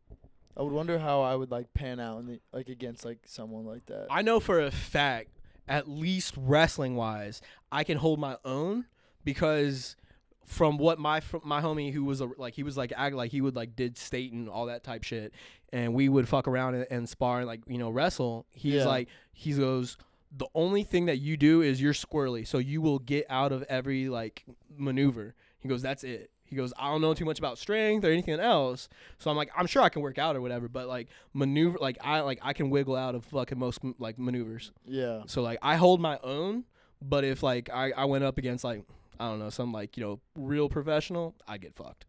I would wonder how I would like pan out in the, like against like someone like that. I know for a fact, at least wrestling wise, I can hold my own because from what my fr- my homie who was a, like he was like act like he would like did state and all that type shit, and we would fuck around and, and spar and like you know wrestle. He's Yeah. like he goes. The only thing that you do is you're squirrely, so you will get out of every like maneuver. He goes, that's it. He goes, I don't know too much about strength or anything else, so I'm like, I'm sure I can work out or whatever, but like maneuver, like I like I can wiggle out of fucking most like maneuvers. yeah. So like I hold my own, but if like I, I went up against like I don't know some like you know real professional, I'd get fucked.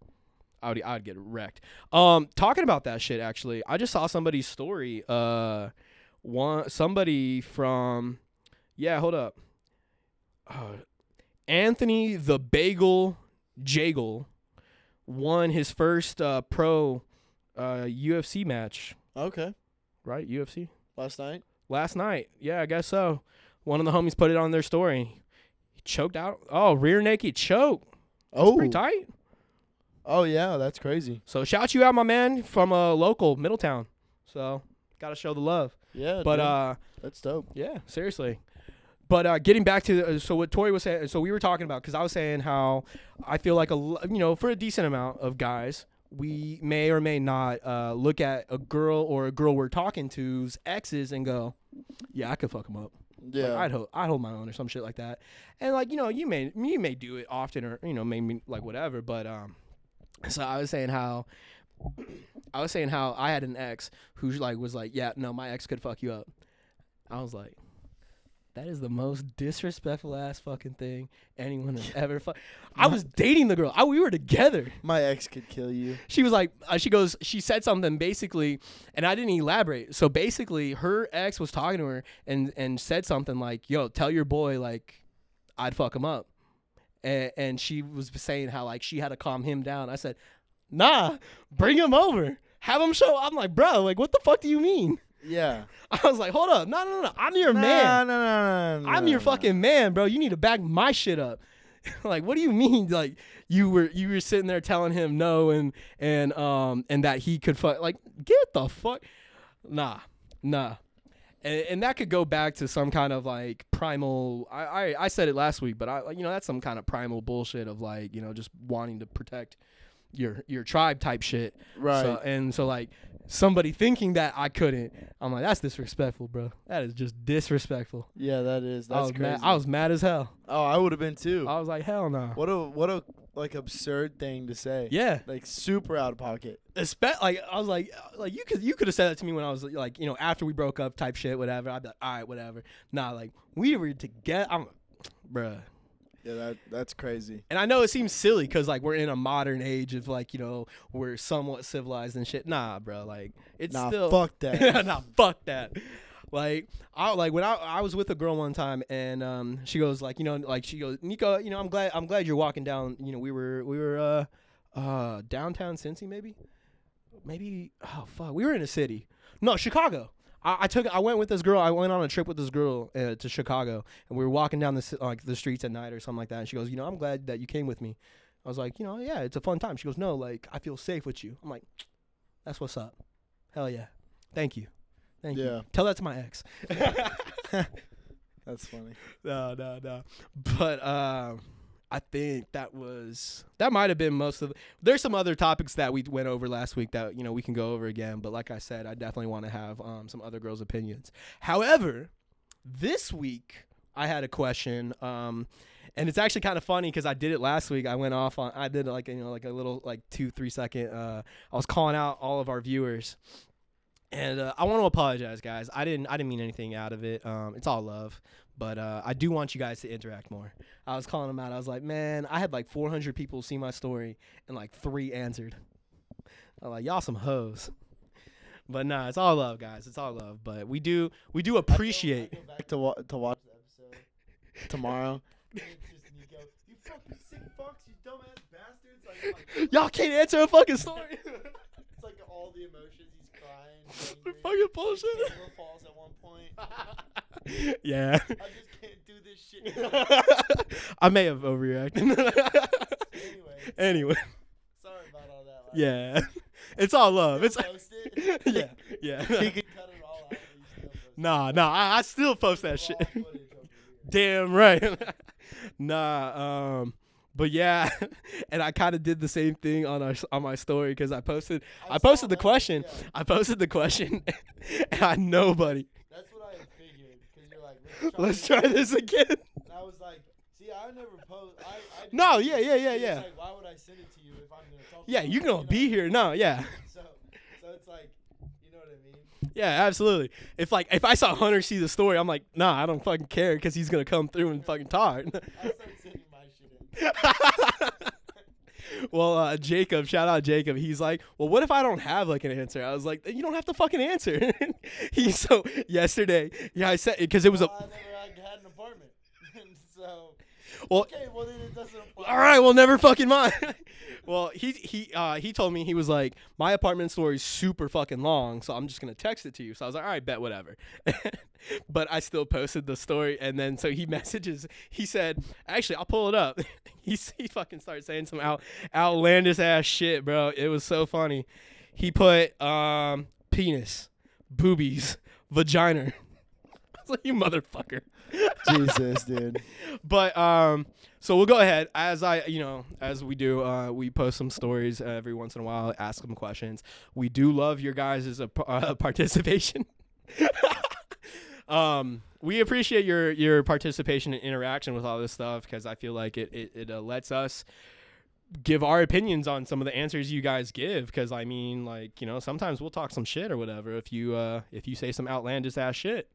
I would I'd get wrecked. Um, talking about that shit actually, I just saw somebody's story. Uh, one somebody from, yeah, hold up. Uh, Anthony the Bagel Jagel won his first uh, pro uh, UFC match. Okay. Right, UFC Last night. last night. Yeah, I guess so. One of the homies put it on their story. He choked out. Oh, rear naked choke. Oh. Pretty tight. Oh yeah, that's crazy. So shout you out, my man, from a local Middletown. So gotta show the love. Yeah. But dude, uh, that's dope. yeah, seriously. But uh, getting back to uh, so what Tori was saying, so we were talking about because I was saying how I feel like a l- you know for a decent amount of guys we may or may not uh, look at a girl or a girl we're talking to's exes and go, yeah, I could fuck them up. Yeah. Like, I'd hold I'd hold my own or some shit like that. And like, you know, you may you may do it often or you know, maybe like whatever, but um so I was saying how I was saying how I had an ex who's like was like, "Yeah, no, my ex could fuck you up." I was like, that is the most disrespectful ass fucking thing anyone has [laughs] ever fuck. I was dating the girl. I, we were together. My ex could kill you. She was like, uh, she goes, she said something basically, and I didn't elaborate. So basically, her ex was talking to her and and said something like, "Yo, tell your boy like, I'd fuck him up," and, and she was saying how like she had to calm him down. I said, "Nah, bring him over, have him show." I'm like, bro, like, what the fuck do you mean? Yeah. [laughs] I was like, hold up, no, no, no, I'm your Nah, man. No, no, no, no. I'm your no. fucking man, bro. You need to back my shit up. [laughs] like, what do you mean? [laughs] Like, you were you were sitting there telling him no and and um and that he could fuck. Like, get the fuck. Nah, nah. And, and that could go back to some kind of like primal. I, I I said it last week, but I you know that's some kind of primal bullshit of like you know just wanting to protect your your tribe type shit. Right. So, and so like somebody thinking that I couldn't, I'm like, that's disrespectful, bro. That is just disrespectful. yeah, that is. That's I was crazy. mad. I was mad as hell. oh, I would have been too. I was like, hell no. What a what a like absurd thing to say. Yeah. Like super out of pocket. Espe- like I was like, like you could you could have said that to me when I was like, you know, after we broke up, type shit, whatever. I'd be like, all right, whatever. Nah, like we were together. I'm, bruh. Yeah, that that's crazy. And I know it seems silly because like we're in a modern age of like you know we're somewhat civilized and shit. Nah, bro, like it's Nah, still fuck [laughs] that. nah, fuck that. Like I like when I I was with a girl one time and um she goes like you know like she goes Niko you know I'm glad I'm glad you're walking down you know we were we were uh uh downtown Cincy maybe maybe oh fuck we were in a city no Chicago I, I took I went with this girl I went on a trip with this girl uh, to Chicago and we were walking down the like the streets at night or something like that and she goes you know I'm glad that you came with me. I was like you know yeah it's a fun time. She goes no like I feel safe with you. I'm like that's what's up. Hell yeah. Thank you. Thank you. Tell that to my ex. [laughs] That's funny. [laughs] no, no, no. But um, I think that was that might have been most of. There's some other topics that we went over last week that you know we can go over again. But like I said, I definitely want to have um, some other girls' opinions. However, this week I had a question. Um, and it's actually kind of funny because I did it last week. I went off on I did like you know like a little like two three second. Uh, I was calling out all of our viewers, and uh, I want to apologize, guys. I didn't I didn't mean anything out of it. Um, it's all love, but uh, I do want you guys to interact more. I was calling them out. I was like, man, I had like 400 people see my story, and like three answered. I'm like, y'all some hoes. But nah, it's all love, guys. It's all love. But we do we do appreciate. I go back to wa- to watch the episode [laughs] tomorrow. [laughs] It's just Niko. You fucking sick fucks, you dumbass bastards. Like, like, [laughs] Y'all can't answer a fucking story. it's like all the emotions. Crying. [laughs] Fucking bullshit. Falls at one point. [laughs] yeah. I just can't do this shit. [laughs] I may have overreacted. anyway, anyway, sorry about all that. Like, yeah. It's all love. It's it. yeah, yeah. he cut it all out. But he still posts it. Nah, nah. I, I still post that shit. footage over here. Damn right. nah, um, but yeah, [laughs] and I kind of did the same thing on our on my story because I posted I, I posted the that, question. yeah. I posted the question, [laughs] and I nobody. That's what I figured. Because you're like, Let's this try this again. And I was like, see, I never post. I, I No, yeah, yeah, yeah, yeah. Like, why would I send it to you if I'm gonna talk? Yeah, you're gonna know? be here. No, yeah, [laughs] So, so it's like, you know what I mean? yeah, absolutely. If like if I saw Hunter see the story, I'm like, nah, I don't fucking care because he's gonna come through and fucking talk. [laughs] well, uh, Jacob, shout out Jacob. He's like, well, what if I don't have like an answer? I was like, you don't have to fucking answer. [laughs] he so yesterday, yeah, I said because it was a well, I never had, had an apartment. so, well. okay, well then it doesn't apply. All right, well, never fucking mind. [laughs] well, he he uh, he told me he was like, my apartment story is super fucking long, so I'm just gonna text it to you. So I was like, all right, bet whatever. [laughs] but I still posted the story, and then so he [laughs] messages. He said, actually, I'll pull it up. he he fucking started saying some out outlandish ass shit, bro. It was so funny. He put um penis, boobies, vagina. I was like, you motherfucker. Jesus, dude. [laughs] But um, so we'll go ahead as I, you know, as we do. Uh, we post some stories every once in a while, ask them questions. We do love your guys' uh, p- uh, [laughs] participation. [laughs] um, we appreciate your your participation and interaction with all this stuff because I feel like it it, it uh, lets us give our opinions on some of the answers you guys give because I mean like you know sometimes we'll talk some shit or whatever if you uh if you say some outlandish ass shit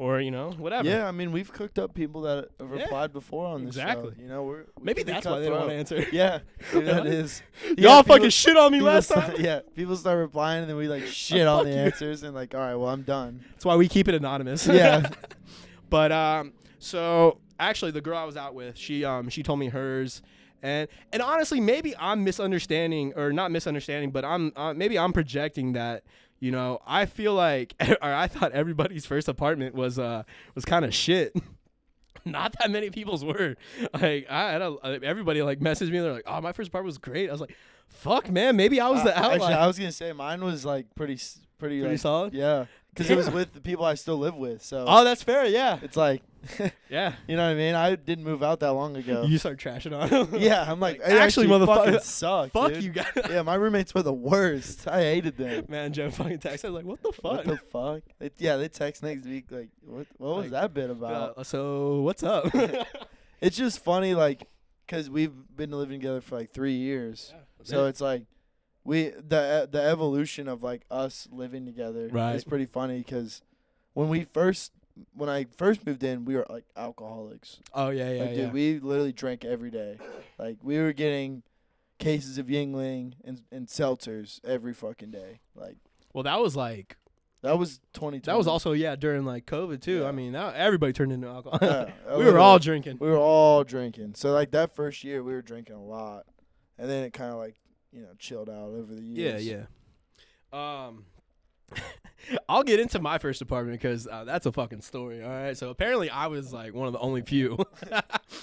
or you know whatever Yeah, I mean, we've cooked up people that have Yeah, replied before on this exactly. show. You know, we're we maybe that's why they don't want to answer Yeah, that [laughs] is. Y'all Yeah, fucking people- shit on me last start- time. Yeah, people start replying and then we like [laughs] shit on the you. answers and like, all right, well, I'm done. That's why we keep it anonymous. Yeah. [laughs] but um, so actually, the girl I was out with, she um, she told me hers, and and honestly, maybe I'm misunderstanding or not misunderstanding, but I'm uh, maybe I'm projecting that. You know, I feel like, [laughs] or I thought everybody's first apartment was uh was kind of shit. [laughs] Not that many people's were. [laughs] Like I had a, everybody like messaged me. And they're like, "Oh, my first apartment was great." I was like, "Fuck, man, maybe I was the Uh, outlier." Actually, I was gonna say mine was like pretty, pretty, Pretty like, solid? Yeah, because it was with the people I still live with. So Oh, that's fair. Yeah. it's like, [laughs] Yeah. you know what I mean. I didn't move out that long ago. You start trashing on him. [laughs] yeah, I'm like, Like, "It actually, motherfucker, fucking suck. Fuck dude." you guys. [laughs] Yeah, my roommates were the worst. I hated them. Man, Joe fucking texted. I was like, what the fuck? What the fuck? They, yeah, they text next week like, what? What was Like, that bit about? Uh, so what's up? It's just funny, like, cause we've been living together for like three years. So it's like we the the evolution of like us living together Right. is pretty funny because when we first when I first moved in, we were like alcoholics. oh yeah, yeah, like, yeah. dude, we literally drank every day. Like we were getting cases of Yuengling and and seltzers every fucking day. Like well, that was like that was 2020. that was also yeah during like COVID too. Yeah. I mean, that, everybody turned into alcohol. Yeah, [laughs] we were all drinking. we were all drinking. So like that first year, we were drinking a lot, and then it kind of like you know chilled out over the years. Yeah, yeah. Um, [laughs] I'll get into my first apartment because uh, that's a fucking story. All right. So apparently, I was like one of the only few. [laughs]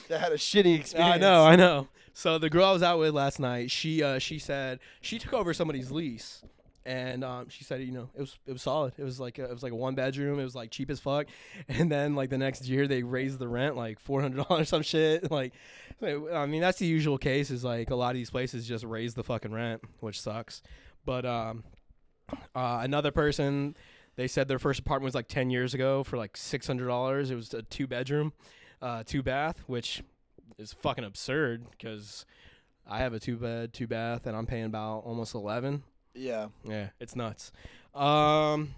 That had a shitty [laughs] experience. I know, I know. So the girl I was out with last night, she uh, she said she took over somebody's lease, and um, she said you know it was it was solid. It was like a, it was like a one bedroom. It was like cheap as fuck. [laughs] And then like the next year they raised the rent like four hundred [laughs] dollars some shit. [laughs] Like, I mean that's the usual case. Is like a lot of these places just raise the fucking rent, which sucks. But um, uh, another person. They said their first apartment was like ten years ago for like six hundred dollars. It was a two bedroom, uh, two bath, which is fucking absurd because I have a two bed, two bath, and I'm paying about almost eleven. Yeah. Yeah, it's nuts. Um,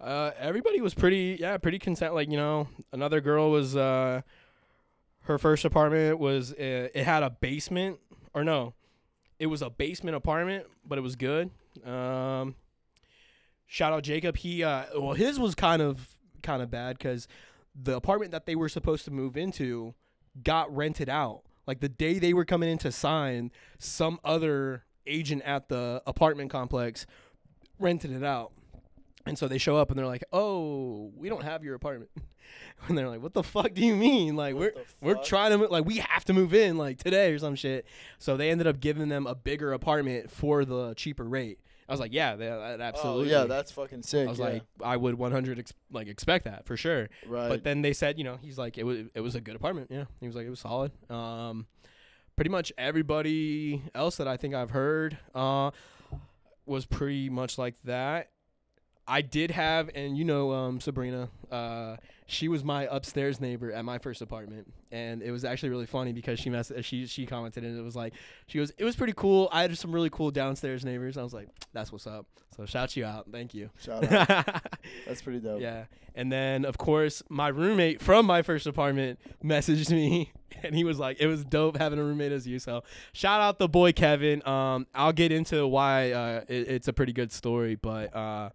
uh, everybody was pretty, yeah, pretty content. Like you know, another girl was, uh, her first apartment was, uh, it had a basement, or no, it was a basement apartment, but it was good. Um, shout out Jacob. He, uh, well, his was kind of, kind of bad because the apartment that they were supposed to move into got rented out. Like the day they were coming in to sign, some other agent at the apartment complex rented it out. And so they show up and they're like, "Oh, we don't have your apartment." [laughs] And they're like, "What the fuck do you mean? Like we're we're trying to like we have to move in like today or some shit." So they ended up giving them a bigger apartment for the cheaper rate. I was like, "Yeah, that absolutely." Oh, yeah, that's fucking sick. I was yeah. like, I would 100 ex- like expect that for sure. right. But then they said, you know, he's like, it was it was a good apartment. Yeah, he was like, it was solid. Um, pretty much everybody else that I think I've heard uh was pretty much like that. I did have, and you know, um, Sabrina, uh, she was my upstairs neighbor at my first apartment, and it was actually really funny because she mess- she she commented and it was like she goes, it was pretty cool. I had some really cool downstairs neighbors. I was like, that's what's up. So shout you out, thank you. Shout out. [laughs] That's pretty dope. Yeah. And then of course my roommate from my first apartment messaged me [laughs] and he was like, It was dope having a roommate as you. So shout out the boy Kevin. Um I'll get into why uh it, it's a pretty good story, but uh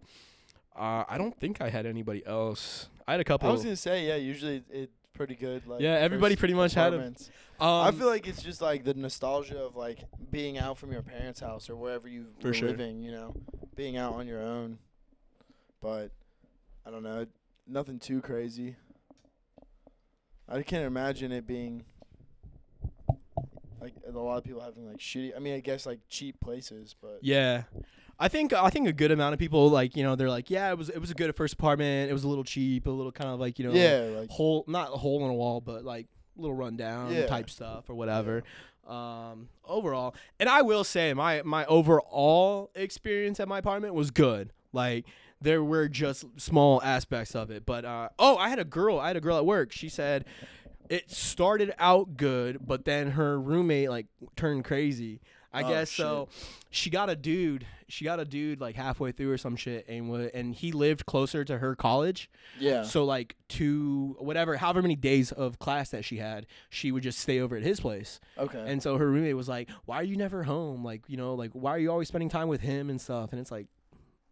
uh I don't think I had anybody else. I had a couple I was gonna say, yeah. Usually it's pretty good. Like Yeah, everybody pretty much had apartments. um, I feel like it's just like the nostalgia of like being out from your parents' house or wherever you were sure. living. You know, being out on your own. But I don't know, nothing too crazy. I can't imagine it being like a lot of people having like shitty. I mean, I guess like cheap places, but Yeah. I think I think a good amount of people like, you know, they're like, Yeah, it was it was a good first apartment, it was a little cheap, a little kind of like, you know yeah, like hole not a hole in a wall, but like little rundown Yeah. type stuff or whatever. Um, overall, and I will say my my overall experience at my apartment was good. Like there were just small aspects of it, but uh, oh, I had a girl. I had a girl at work. She said it started out good, but then her roommate like turned crazy. I Oh, guess so. She got a dude. She got a dude like halfway through or some shit, and wa- and he lived closer to her college. yeah, So like two whatever, however many days of class that she had, she would just stay over at his place. okay, And so her roommate was like, "Why are you never home? Like, you know, like why are you always spending time with him and stuff?" And it's like,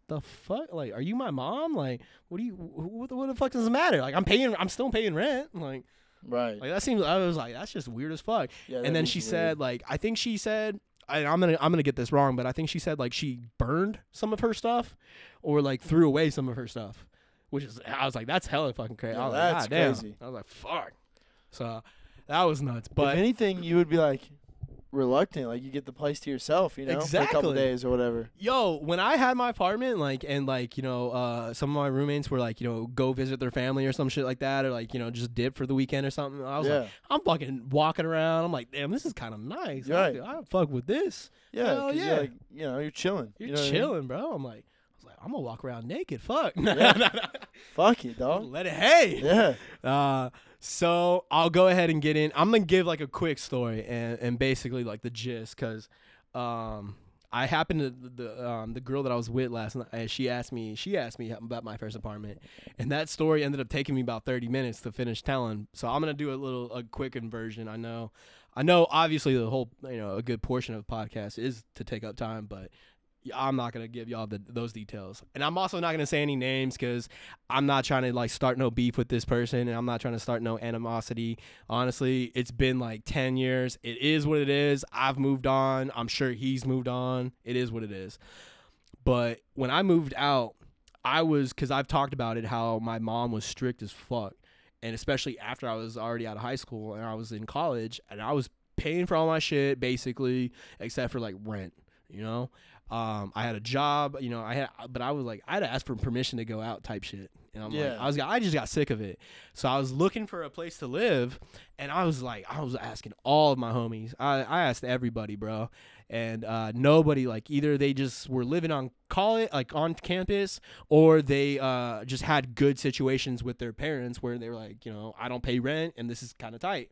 "The fuck? Like, are you my mom? Like, what do you? wh- What the, what the fuck does it matter? Like, I'm paying. I'm still paying rent. Like, right, like that seems. I was like, that's just weird as fuck. yeah. and then she weird. said, like, I think she said. I, I'm gonna I'm gonna get this wrong, but I think she said like she burned some of her stuff, or like threw away some of her stuff, which is I was like that's hella fucking crazy. Yeah, I was that's like, God damn. crazy. I was like fuck. So that was nuts. if But anything, you would be like, reluctant. Like you get the place to yourself, you know, for a couple Exactly. days or whatever. Yo, when I had my apartment, like, and like, you know, uh, some of my roommates were like, you know, go visit their family or some shit like that, or like, you know, just dip for the weekend or something. I was yeah, like, I'm fucking walking around. I'm like, damn, this is kind of nice. You're I, right. I fuck with this. yeah, yeah. You're like, you know, you're chilling. You're you know what I mean? chilling, bro. I'm like, I was like, I'm gonna walk around naked. Fuck. Yeah. [laughs] Fuck it, dog. Let it hey. Yeah, [laughs] Uh, so I'll go ahead and get in. I'm gonna give like a quick story and and basically like the gist, cause um I happened to the um the girl that I was with last night. She asked me she asked me about my first apartment, and that story ended up taking me about 30 minutes to finish telling. So I'm gonna do a little a quick inversion. I know, I know. Obviously, the whole you know a good portion of the podcast is to take up time, but. I'm not gonna give y'all the, those details, and I'm also not gonna say any names because I'm not trying to like start no beef with this person and I'm not trying to start no animosity. Honestly, it's been like 10 years. It is what it is. I've moved on. I'm sure he's moved on. It is what it is. But when I moved out, I was cuz I've talked about it how my mom was strict as fuck. And especially after I was already out of high school and I was in college and I was paying for all my shit basically except for like rent, you know? Um, I had a job, you know, I had, but I was like, I had to ask for permission to go out type shit. And I'm Yeah. like, I was, I just got sick of it. So I was looking for a place to live and I was like, I was asking all of my homies. I, I asked everybody, bro. And uh, nobody, like, either they just were living on college, like on campus, or they uh, just had good situations with their parents where they were like, you know, I don't pay rent and this is kind of tight.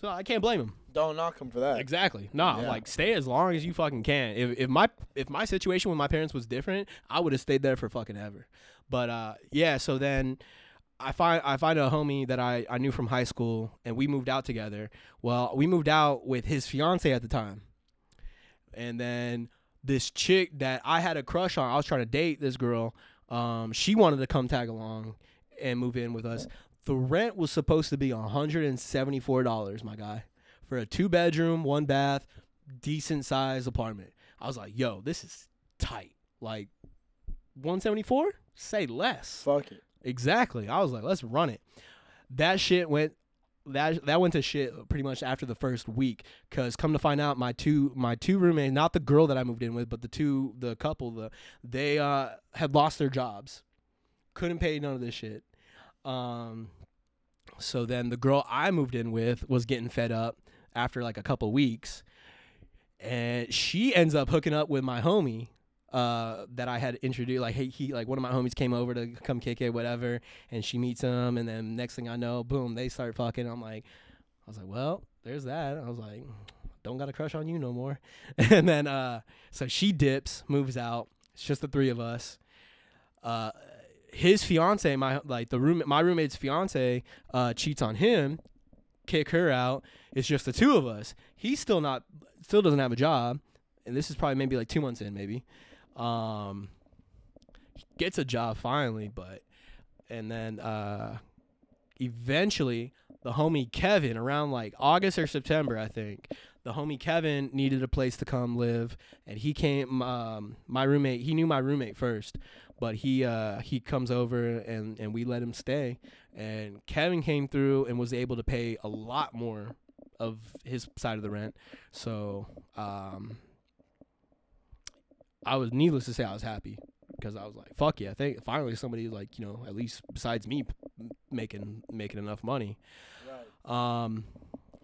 So I can't blame him. don't knock him for that. Exactly. No, Yeah. like stay as long as you fucking can. If if my if my situation with my parents was different, I would have stayed there for fucking ever. But uh yeah, so then I find I find a homie that I, I knew from high school and we moved out together. Well, we moved out with his fiance at the time. And then this chick that I had a crush on, I was trying to date this girl. Um, she wanted to come tag along and move in with us. The rent was supposed to be $174, my guy for a two bedroom, one bath, decent size apartment. I was like, yo, this is tight. Like 174? Say less. Fuck it. Exactly. I was like, let's run it. That shit went that that went to shit pretty much after the first week cuz come to find out my two my two roommates, not the girl that I moved in with, but the two the couple the they uh had lost their jobs. Couldn't pay none of this shit. Um so then the girl I moved in with was getting fed up after like a couple weeks and she ends up hooking up with my homie uh, that I had introduced. Like, hey, he like one of my homies came over to come kick it, whatever, and she meets him, and then next thing I know, boom, they start fucking. I'm like, I was like, well, there's that. I was like, don't got a crush on you no more. [laughs] and then uh, so she dips, moves out. It's just the three of us. Uh, his fiance, my like the room, my roommate's fiance, uh, cheats on him. Kick her out. It's just the two of us. He's still not, still doesn't have a job, and this is probably maybe like two months in, maybe. Um, gets a job finally, but and then uh, eventually the homie Kevin around like August or September, I think. The homie Kevin needed a place to come live, and he came. Um, my roommate, he knew my roommate first, but he uh, he comes over and and we let him stay. And Kevin came through and was able to pay a lot more of his side of the rent. So um, I was needless to say I was happy because I was like, fuck yeah, thank finally somebody like you know at least besides me p- making making enough money. Right. Um,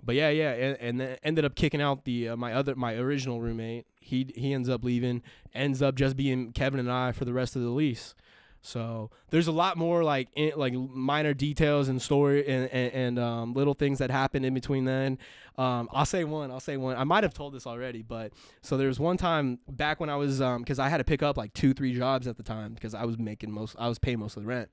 but yeah, yeah, and, and then ended up kicking out the uh, my other my original roommate. He he ends up leaving, ends up just being Kevin and I for the rest of the lease. So there's a lot more like in, like minor details and story and and, and um, little things that happened in between. Then um, I'll say one. I'll say one. I might have told this already, but so there was one time back when I was um because I had to pick up like two three jobs at the time because I was making most I was paying most of the rent.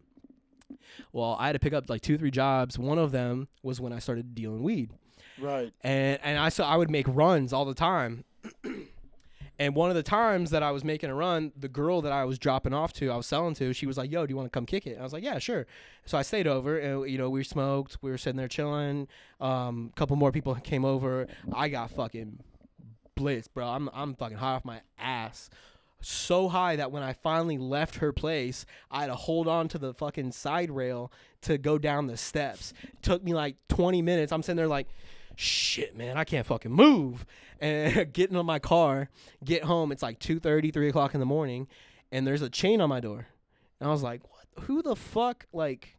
Well, I had to pick up like two three jobs. One of them was when I started dealing weed Right. and and I saw I would make runs all the time. [clears throat] and one of the times that I was making a run, the girl that I was dropping off to, I was selling to, she was like, "Yo, do you want to come kick it?" I was like, "Yeah, sure." So I stayed over, and you know, we smoked, we were sitting there chilling. Um, a couple more people [laughs] came over. I got fucking blitzed, bro. I'm I'm fucking high off my ass. So high that when I finally left her place, I had to hold on to the fucking side rail to go down the steps. took me like 20 minutes. I'm sitting there like, shit, man, I can't fucking move. [laughs] And getting into my car, get home. It's like 2:30, 3 o'clock in the morning, and there's a chain on my door. And I was like, what? Who the fuck? Like,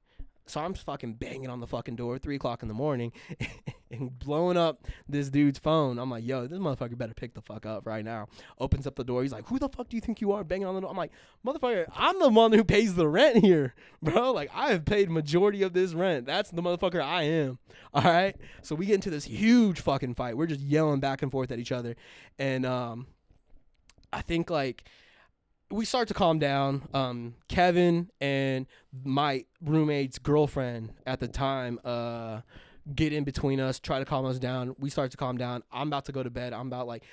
so I'm fucking banging on the fucking door, three o'clock in the morning, [laughs] and blowing up this dude's phone. I'm like, yo, this motherfucker better pick the fuck up right now. Opens up the door. He's like, who the fuck do you think you are banging on the door? I'm like, motherfucker, I'm the one who pays the rent here, [laughs] bro. Like, I have paid majority of this rent. That's the motherfucker I am. [laughs] All right. So we get into this huge fucking fight. We're just yelling back and forth at each other, and um, I think like we start to calm down. Um, Kevin and my roommate's girlfriend at the time uh, get in between us, try to calm us down. We start to calm down. I'm about to go to bed. I'm about like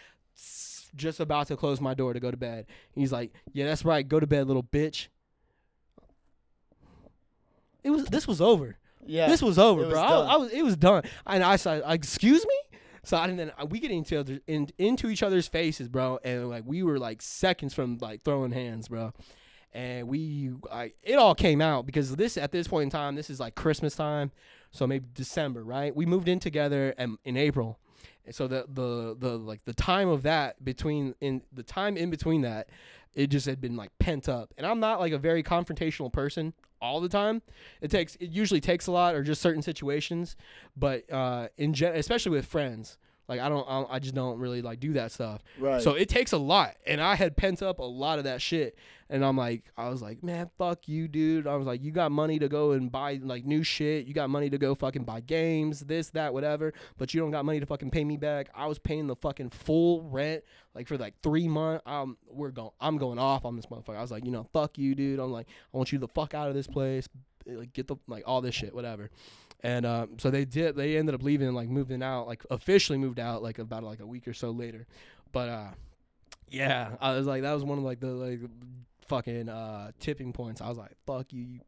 just about to close my door to go to bed. He's like, "Yeah, that's right. Go to bed, little bitch." It was this was over. Yeah. This was over, was bro. I. I was it was done. And I said, "Excuse me." So I, and then we get into other, in, into each other's faces, bro, and like we were like seconds from like throwing hands, bro. And we, I, it all came out because this at this point in time, this is like Christmas time, so maybe December, right? We moved in together in, in April, and so the the the like the time of that between in the time in between that, it just had been like pent up. And I'm not like a very confrontational person all the time. It takes it usually takes a lot or just certain situations, but uh in gen- especially with friends, like I don't I, don't- I just don't really like do that stuff. right. So it takes a lot, and I had pent up a lot of that shit. And I'm like, I was like, man, fuck you, dude. I was like, you got money to go and buy like new shit. You got money to go fucking buy games, this, that, whatever. But you don't got money to fucking pay me back. I was paying the fucking full rent like for like three months. Um, we're going, I'm going off on this motherfucker. I was like, you know, fuck you, dude. I'm like, I want you the fuck out of this place. Like, get the like all this shit, whatever. And um, so they did. They ended up leaving, like moving out, like officially moved out, like about like a week or so later. But uh, yeah, I was like, that was one of like the like fucking uh tipping points. I was like, fuck you, you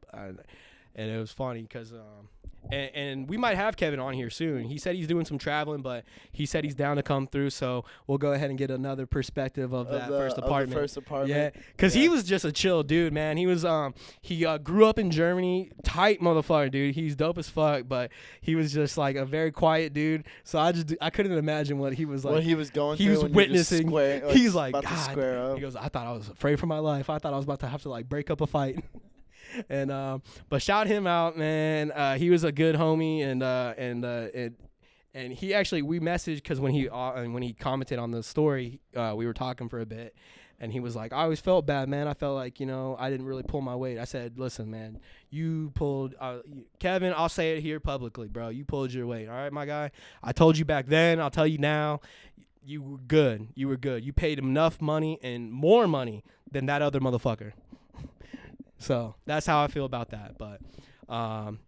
and, it was funny because um. And, and we might have Kevin on here soon. He said he's doing some traveling, but he said he's down to come through. So we'll go ahead and get another perspective of, Of that the- first apartment. first apartment. Yeah, because he was just a chill dude, man. He was um he uh, grew up in Germany, tight motherfucker, dude. He's dope as fuck, but he was just like a very quiet dude. So I just I couldn't imagine what he was like. what he was going he through was witnessing- Square, he's like, about to God. square up. He goes, I thought I was afraid for my life. I thought I was about to have to like break up a fight. [laughs] and um, but shout him out, man. Uh, he was a good homie, and uh, and uh, and and he actually we messaged because when he uh, and when he commented on the story, uh, we were talking for a bit. And he was like, I always felt bad, man. I felt like, you know, I didn't really pull my weight. I said, listen, man, you pulled, uh, Kevin, I'll say it here publicly, bro. You pulled your weight. All right, my guy. I told you back then. I'll tell you now you were good. You were good. You paid enough money and more money than that other motherfucker. So that's how I feel about that. But um,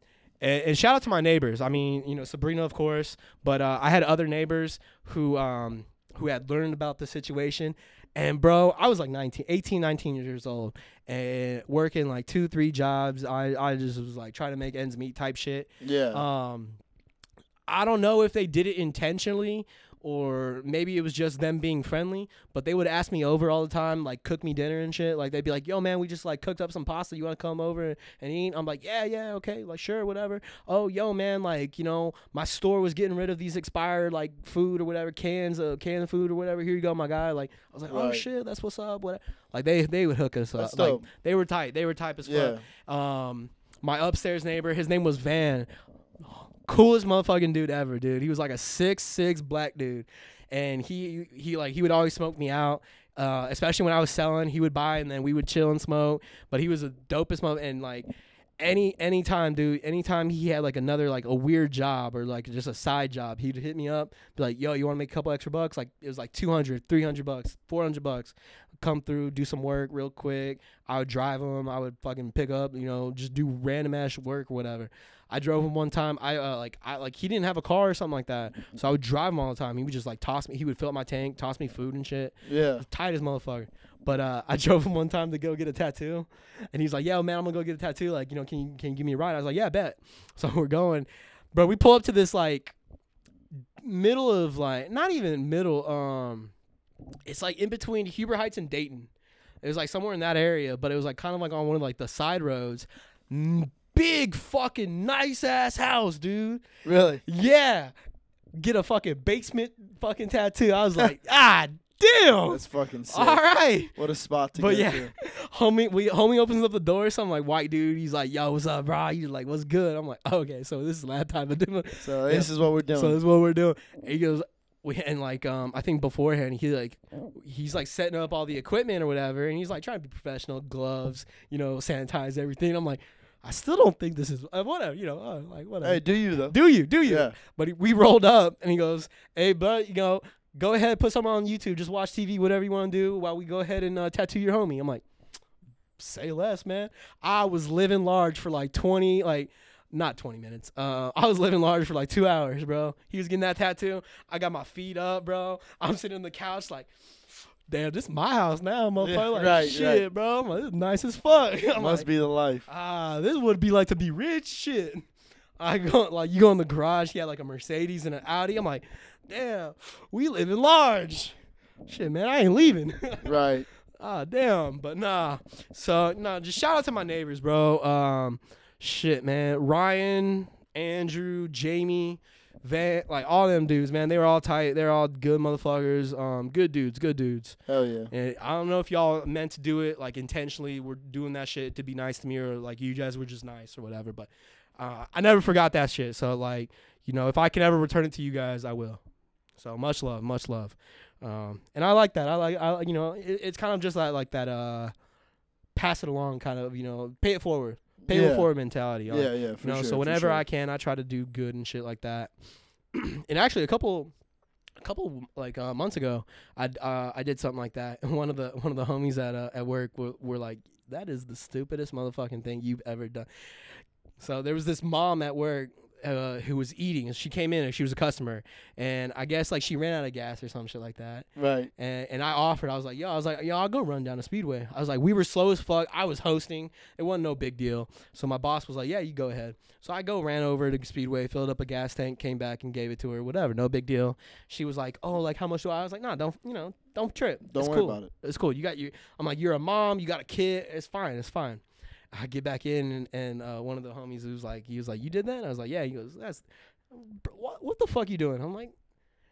and, and shout out to my neighbors. I mean, you know, Sabrina, of course, but uh, I had other neighbors who um who had learned about the situation. And bro, I was like 19, 18, 19 years old and working like two, three jobs. I, I just was like trying to make ends meet type shit. yeah. Um, I don't know if they did it intentionally or maybe it was just them being friendly, but they would ask me over all the time, like cook me dinner and shit. Like they'd be like, "Yo, man, we just like cooked up some pasta. You want to come over and eat?" I'm like, "Yeah, yeah, okay, like sure, whatever." Oh, yo, man, like you know, my store was getting rid of these expired like food or whatever cans of canned food or whatever. Here you go, my guy. Like I was like, "Oh shit, that's what's up." What? Like they they would hook us That's up. Like they were tight. They were type as fuck. yeah. Um, my upstairs neighbor, his name was Van. Coolest motherfucking dude ever, dude. He was like a six six black dude, and he he like he would always smoke me out. Uh, especially when I was selling, he would buy and then we would chill and smoke. But he was the dopest mother and like any anytime, dude. Anytime he had like another like a weird job or like just a side job, he'd hit me up, be like, "Yo, you want to make a couple extra bucks?" Like it was like 200, 300 bucks, 400 bucks. Come through, do some work real quick. I would drive him. I would fucking pick up, you know, just do random ass work or whatever. I drove him one time. I uh, like I like he didn't have a car or something like that, so I would drive him all the time. He would just like toss me. He would fill up my tank, toss me food and shit Yeah. tight as motherfucker. But uh, I [laughs] drove him one time to go get a tattoo, and he's like, "Yo, man, I'm gonna go get a tattoo. Like, you know, can you can you give me a ride?" I was like, "Yeah, bet." So [laughs] we're going, bro. We pull up to this like middle of like not even middle. Um, it's like in between Huber Heights and Dayton. It was like somewhere in that area, but it was like kind of like on one of like the side roads. Big fucking nice ass house, dude. Really. Yeah. get a fucking basement fucking tattoo. I was like, [laughs] ah, damn. That's fucking sick. All right. What a spot to But get yeah, to. [laughs] homie, we homie opens up the door. Some like white dude. He's like, "Yo, what's up, bro?" He's like, "What's good?" I'm like, "Okay, so this is last time I do it. So this is what we're doing. So this is what we're doing." And he goes, "We and like um, I think beforehand he like he's like setting up all the equipment or whatever, and he's like trying to be professional, gloves, you know, sanitize everything." I'm like, I still don't think this is uh, whatever, you know, uh, like whatever. hey, do you though? do you? Do you? Yeah. But he, we rolled up, and he goes, "Hey, bud, you know." Go ahead, put something on YouTube. Just watch TV, whatever you want to do, while we go ahead and uh, tattoo your homie. I'm like, say less, man. I was living large for like 20, like not 20 minutes. Uh, I was living large for like two hours, bro. He was getting that tattoo. I got my feet up, bro. I'm sitting on the couch like, damn, this is my house now, motherfucker. Yeah, like, right, shit, right. bro. I'm like, this is nice as fuck. [laughs] Must like, be the life. ah, this would be like to be rich, shit. [laughs] I go like you go in the garage. He had like a Mercedes and an Audi. I'm like, damn, we live in large. Shit, man, I ain't leaving. [laughs] Right. Ah, damn. But nah. So nah, just shout out to my neighbors, bro. Um, shit, man. Ryan, Andrew, Jamie, Van, like all them dudes, man. They were all tight. They're all good motherfuckers. Um, good dudes, good dudes. Hell yeah. And I don't know if y'all meant to do it like intentionally. We're doing that shit to be nice to me, or like you guys were just nice or whatever. But uh, I never forgot that shit. So like, you know, if I can ever return it to you guys, I will. So much love, much love. Um, and I like that. I like, I you know, it, it's kind of just like like that. Uh, pass it along, kind of, you know, pay it forward, pay Yeah. it forward mentality. Yeah, yeah, for you know, sure. so whenever sure. I can, I try to do good and shit like that. [clears throat] and actually, a couple, a couple like uh, months ago, I uh, I did something like that, [laughs] and one of the one of the homies at uh, at work were, were like, "That is the stupidest motherfucking thing you've ever done." So there was this mom at work. Uh, who was eating and she came in and she was a customer and I guess like she ran out of gas or some shit like that Right. and, and I offered. I was like, yo, I was like, yo, I'll go run down the speedway. I was like, we were slow as fuck. I was hosting. It wasn't no big deal. So my boss was like, yeah, you go ahead. So I go ran over to the speedway, filled up a gas tank, came back and gave it to her. Whatever, no big deal. She was like, oh, like how much do I? I was like, nah, don't you know, don't trip. Don't it's worry cool. about it. It's cool. You got you. I'm like, you're a mom. You got a kid. It's fine. It's fine. I get back in and, and uh, one of the homies was like, he was like, you did that? I was like, yeah. He goes, that's what, what the fuck you doing? I'm like,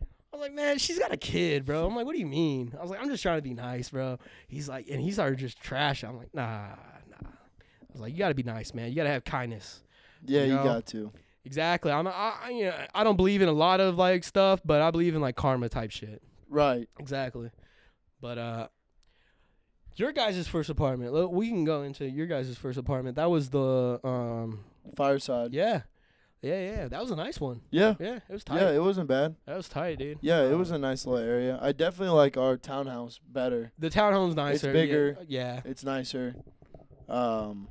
I was like, man, she's got a kid, bro. I'm like, what do you mean? I was like, I'm just trying to be nice, bro. He's like, and he started just trash. I'm like, nah, nah. I was like, you got to be nice, man. You got to have kindness. Yeah, You you got to. Exactly. I'm, I, I, you know, I don't believe in a lot of like stuff, but I believe in like karma type shit. Right. Exactly. But uh, your guys' first apartment. We can go into your guys' first apartment. That was the um, Fireside. yeah, yeah, yeah. That was a nice one. Yeah. Yeah, it was tight. Yeah, it wasn't bad. that was tight, dude. Yeah, it Uh, was a nice little area. I definitely like our townhouse better. The townhome's nicer. It's bigger. Yeah. It's nicer. Um,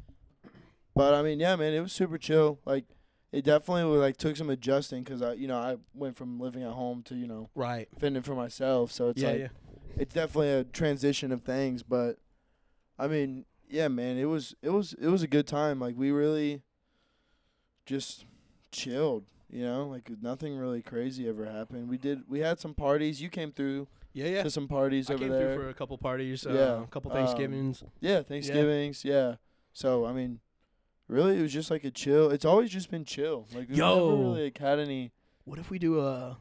but I mean, yeah, man, it was super chill. Like, it definitely was, like took some adjusting because I, you know, I went from living at home to you know Right. fending for myself. So it's yeah, like yeah. It's definitely a transition of things. But I mean, yeah, man, it was it was it was a good time. Like we really just chilled. You know, like nothing really crazy ever happened. We did we had some parties. You came through Yeah, yeah. to some parties I over came there. through for a couple parties. Uh, Yeah, A couple um, Thanksgivings. Yeah, Thanksgivings. Yeah. So I mean, really, it was just like a chill. It's always just been chill. Like we've Yo. never really like, had any. what if we do a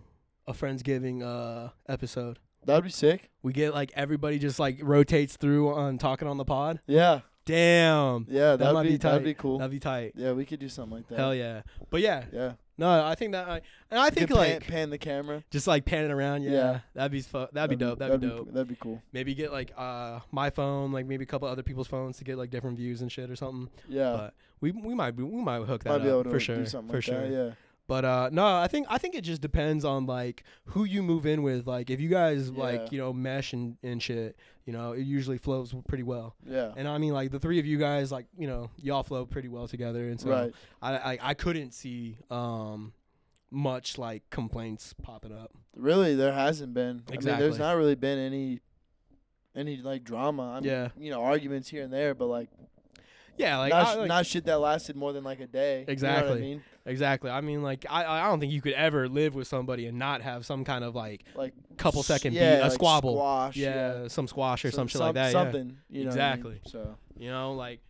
a friendsgiving uh episode? That'd be sick. We get like everybody just like rotates through on talking on the pod. Yeah, Damn. yeah, that'd might be, be that'd tight. be cool. That'd be tight. yeah, we could do something like that. Hell yeah. But yeah, Yeah, no, I think that I and I I think pan, like pan the camera. just like panning around. Yeah, Yeah. that'd be fu- that'd, be dope. That'd, be dope. Cool. That'd be cool. Maybe get like uh my phone, like maybe a couple other people's phones to get like different views and shit or something. Yeah, But we we might be, we might hook that might be able up to for sure something for like sure. that. Yeah, But uh no, I think I think it just depends on like who you move in with. Like if you guys Yeah. like you know mesh and and shit, you know it usually flows pretty well. yeah. And I mean like the three of you guys like you know y'all flow pretty well together, and so right. I, I I couldn't see um much like complaints popping up. Really, there hasn't been. I mean, Exactly. there's not really been any, any like drama. I mean, Yeah. You know, arguments here and there, but like, Yeah, like, not, I, like not shit that lasted more than like a day. You know what Exactly. I mean? exactly. I mean like I I don't think you could ever live with somebody and not have some kind of like Like couple second yeah, beat, a like squabble. Squash. yeah, some squash or some, shit like that. yeah. Something. You know what I mean? Exactly. So You know, like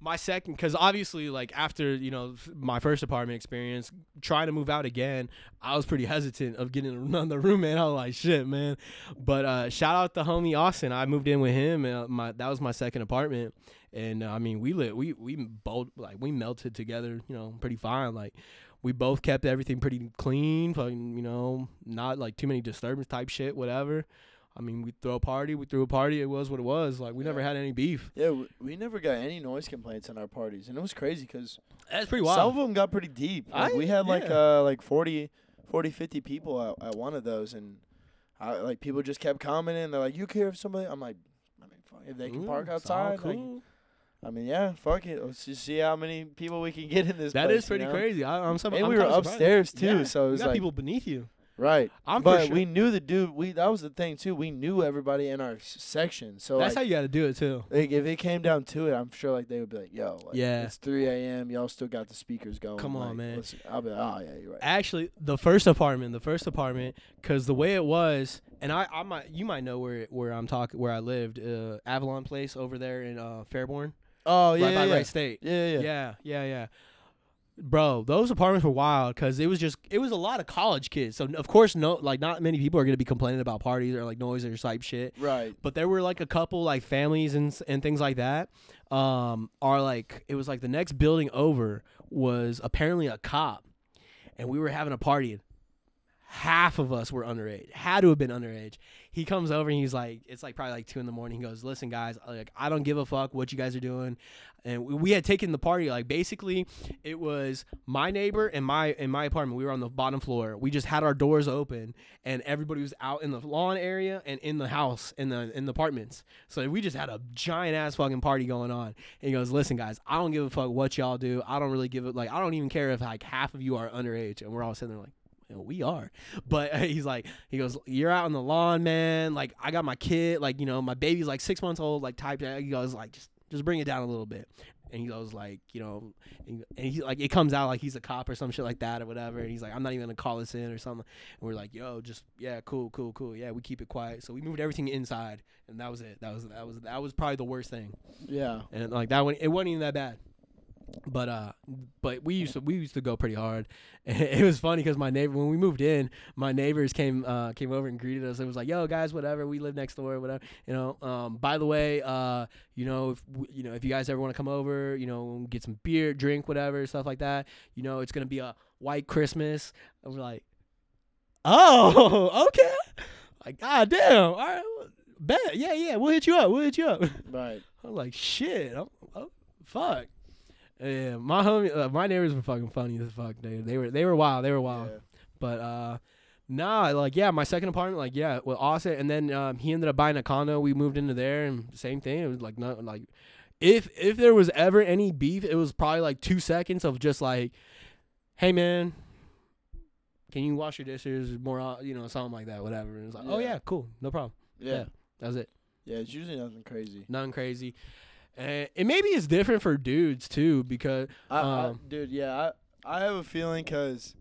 my second because obviously like after you know my first apartment experience trying to move out again i was pretty hesitant of getting [laughs] another roommate i was like shit man but uh shout out to homie austin i moved in with him and uh, my that was my second apartment and uh, i mean we lit we we both like we melted together you know pretty fine like we both kept everything pretty clean fucking you know not like too many disturbance type shit whatever I mean, we throw a party, we threw a party. It was what it was. Like we never had any beef. Yeah, we, we never got any noise complaints in our parties, and it was crazy because That's pretty wild. some of them got pretty deep. Like, I- we had like yeah. uh like 40, 40, 50 people at, at one of those, and I, like people just kept commenting. They're like, "You care if somebody?" I'm like, "I mean, fuck, if they can Ooh, park outside." Like, cool. I mean, yeah, fuck it. Let's just see how many people we can get in this. That place, is pretty you know? crazy. I, I'm, some, And I'm we were kinda surprised. upstairs too, Yeah, so it you got like people beneath you. right. I'm but sure. we knew the dude. We that was the thing too. We knew everybody in our s- section. So That's like, how you got to do it too. like, if it came down to it, I'm sure like they would be like, "Yo, like, Yeah. it's 3 a.m. Y'all still got the speakers going." Come on, like, man. listen." I'll be like, "Oh yeah, you're right." Actually, the first apartment, the first apartment, because the way it was, and I, I might, you might know where where I'm talking, where I lived, uh, Avalon Place over there in uh, Fairborn, oh yeah, right by yeah, Wright State. yeah, yeah, yeah. yeah, yeah, yeah. Bro, those apartments were wild because it was just it was a lot of college kids. So of course, no, like not many people are gonna be complaining about parties or like noise or type shit. Right. but there were like a couple like families and and things like that um are like it was like the next building over was apparently a cop and we were having a party half of us were underage had to have been underage. He comes over and he's like it's like probably like two in the morning. He goes listen guys like i don't give a fuck what you guys are doing. And we, we had taken the party like basically it was my neighbor and my in my apartment. We were on the bottom floor. We just had our doors open and everybody was out in the lawn area and in the house in the in the apartments. So we just had a giant ass fucking party going on. And he goes listen guys i don't give a fuck what y'all do. I don't really give it like i don't even care if like half of you are underage. And we're all sitting there like "Well, we are. [laughs] But uh, he's like he goes you're out on the lawn man. Like i got my kid like you know my baby's like six months old like type he goes like just just bring it down a little bit. And he goes like you know and and he like it comes out like he's a cop or some shit like that or whatever. And he's like i'm not even gonna call this in or something. And we're like yo just yeah cool cool cool. Yeah we keep it quiet. So we moved everything inside and that was it. That was that was that was probably the worst thing. Yeah. and like that one it wasn't even that bad but uh but we used to we used to go pretty hard [laughs] it was funny because my neighbor when we moved in my neighbors came uh came over and greeted us it was like yo guys whatever we live next door whatever you know um by the way uh you know if you know if you guys ever want to come over you know get some beer drink whatever stuff like that you know it's gonna be a white christmas and we're like oh [laughs] okay like god damn all right bet yeah yeah we'll hit you up we'll hit you up [laughs] Right. I'm like, shit. I'm, oh, fuck. Yeah, my homie, uh, my neighbors were fucking funny as fuck, dude. They were, they were wild. They were wild. Yeah. But uh, nah, like yeah, my second apartment, like yeah, with Austin, and then um, he ended up buying a condo. We moved into there, and same thing. It was like not like, if if there was ever any beef, it was probably like two seconds of just like, hey man. Can you wash your dishes more? You know, something like that, whatever. And it's like, oh Yeah. yeah, cool, no problem. Yeah. Yeah. That was it. Yeah. It's usually nothing crazy. nothing crazy. And, and maybe it's different for dudes too because I, I, Um, dude, yeah, I, I have a feeling because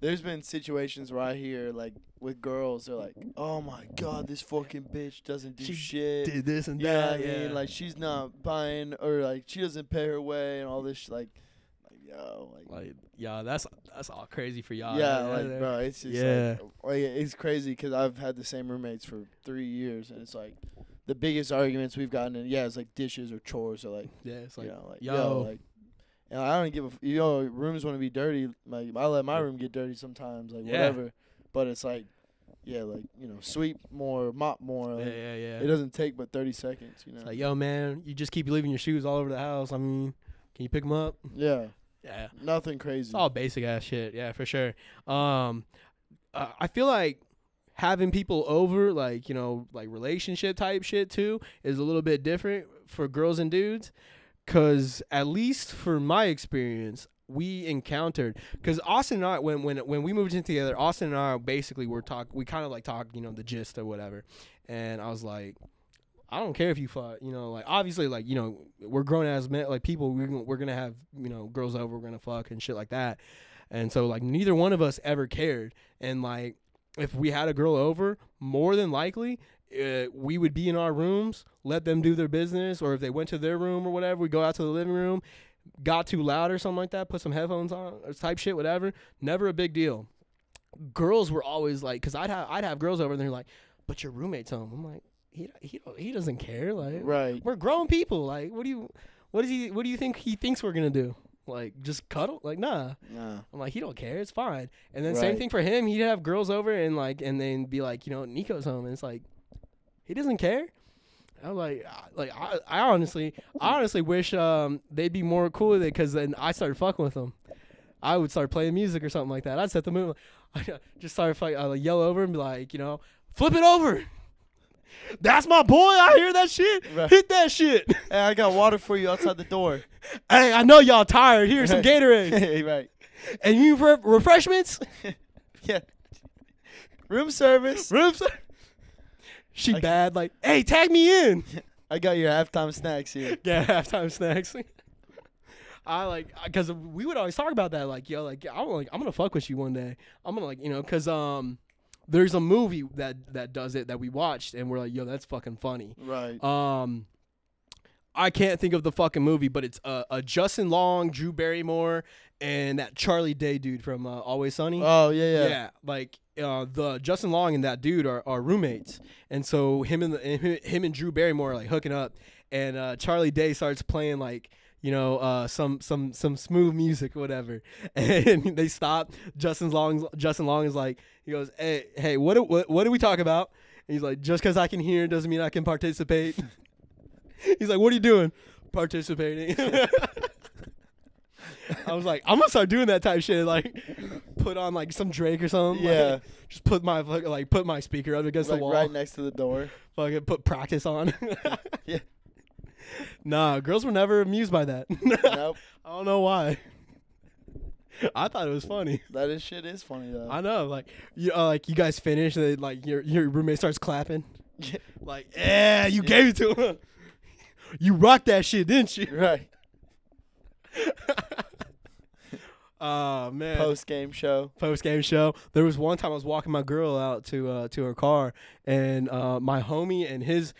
there's been situations where I hear like with girls, they're like, "Oh my god, this fucking bitch doesn't do She shit." this and Yeah, that. I mean, Yeah, like she's not buying or like she doesn't pay her way and all this. Sh- like, like yo, like, like yeah, that's that's all crazy for y'all. yeah, Yeah, like bro, it's just Yeah. like, like it's crazy because I've had the same roommates for three years and it's like the biggest arguments we've gotten in. Yeah, it's like dishes or chores or like yeah, it's like you know, like yo. yo, like, and I don't give a f- you know rooms want to be dirty. Like I let my room get dirty sometimes, like Yeah. whatever. But it's like, yeah, like you know, sweep more, mop more. yeah, yeah, yeah. It doesn't take but thirty seconds, you know. It's like yo, man, you just keep leaving your shoes all over the house. I mean, can you pick them up? yeah, Yeah, nothing crazy. it's all basic ass shit. Yeah, for sure. Um, uh, I feel like having people over, like you know, like relationship type shit too, is a little bit different for girls and dudes. Cause at least for my experience, we encountered because Austin and I, when when when we moved in together, Austin and I basically were talk. We kind of like talk, you know, the gist or whatever. And I was like, I don't care if you fuck, you know, like obviously, like you know, we're grown as men, like people. We're we're gonna have you know girls over, we're gonna fuck and shit like that. And so like neither one of us ever cared. And like if we had a girl over, more than likely uh, we would be in our rooms, let them do their business, or if they went to their room or whatever, we go out to the living room. Got too loud or something like that, put some headphones on or type shit, whatever. Never a big deal. Girls were always like, cause I'd have I'd have girls over and they're like, but your roommate's home. I'm like, he he he doesn't care. Like Right. we're grown people. Like what do you what does he what do you think he thinks we're gonna do? Like just cuddle? Like nah. Nah. I'm like, he don't care. It's fine. And then same Right. thing for him. He'd have girls over and like, and then be like, you know, Niko's home, and it's like, he doesn't care. I'm like, I- like I, I honestly, I honestly wish um they'd be more cool with it because then I started fucking with them. I would start playing music or something like that. I'd set the mood. [laughs] I just start fight. I like yell over and be like, you know, flip it over. That's my boy. I hear that shit. Right. Hit that shit. Hey, I got water for you outside the door. [laughs] hey, I know y'all tired. Here's some [laughs] Gatorade. hey, right. and you re- refreshments. [laughs] Yeah. Room service. Room ser- She I- bad. Like, hey, tag me in. I got your halftime snacks here. Yeah, halftime snacks. I like because we would always talk about that. Like, yo, like I'm like I'm gonna fuck with you one day. I'm gonna like you know because um there's a movie that that does it that we watched and we're like, yo, that's fucking funny. Right. Um, I can't think of the fucking movie, but it's uh, a Justin Long, Drew Barrymore, and that Charlie Day dude from uh, Always Sunny. Oh yeah, yeah. Yeah, like uh, the Justin Long and that dude are, are roommates, and so him and the, and him- him and Drew Barrymore are like hooking up, and uh, Charlie Day starts playing like you know uh, some some some smooth music or whatever, [laughs] and they stop. Justin Long Justin Long is like he goes, hey hey what do- what what do we talk about? And he's like, just because I can hear doesn't mean I can participate. [laughs] he's like, what are you doing? Participating. [laughs] I was like, I'm gonna start doing that type shit. Like, put on like some Drake or something. like, Yeah. just put my like put my speaker up against Like the wall. right next to the door. Fucking put practice on. Yeah. Nah, girls were never amused by that. [laughs] nope. I don't know why. [laughs] I thought it was funny. That is shit is funny though. I know, like you, uh, like you guys finish, and then, like your your roommate starts clapping. Yeah. Like, yeah, you gave it to him. [laughs] you rocked that shit, didn't you? right. Oh man. Post game show. post game show. There was one time I was walking my girl out to uh, to her car, and uh, my homie and his.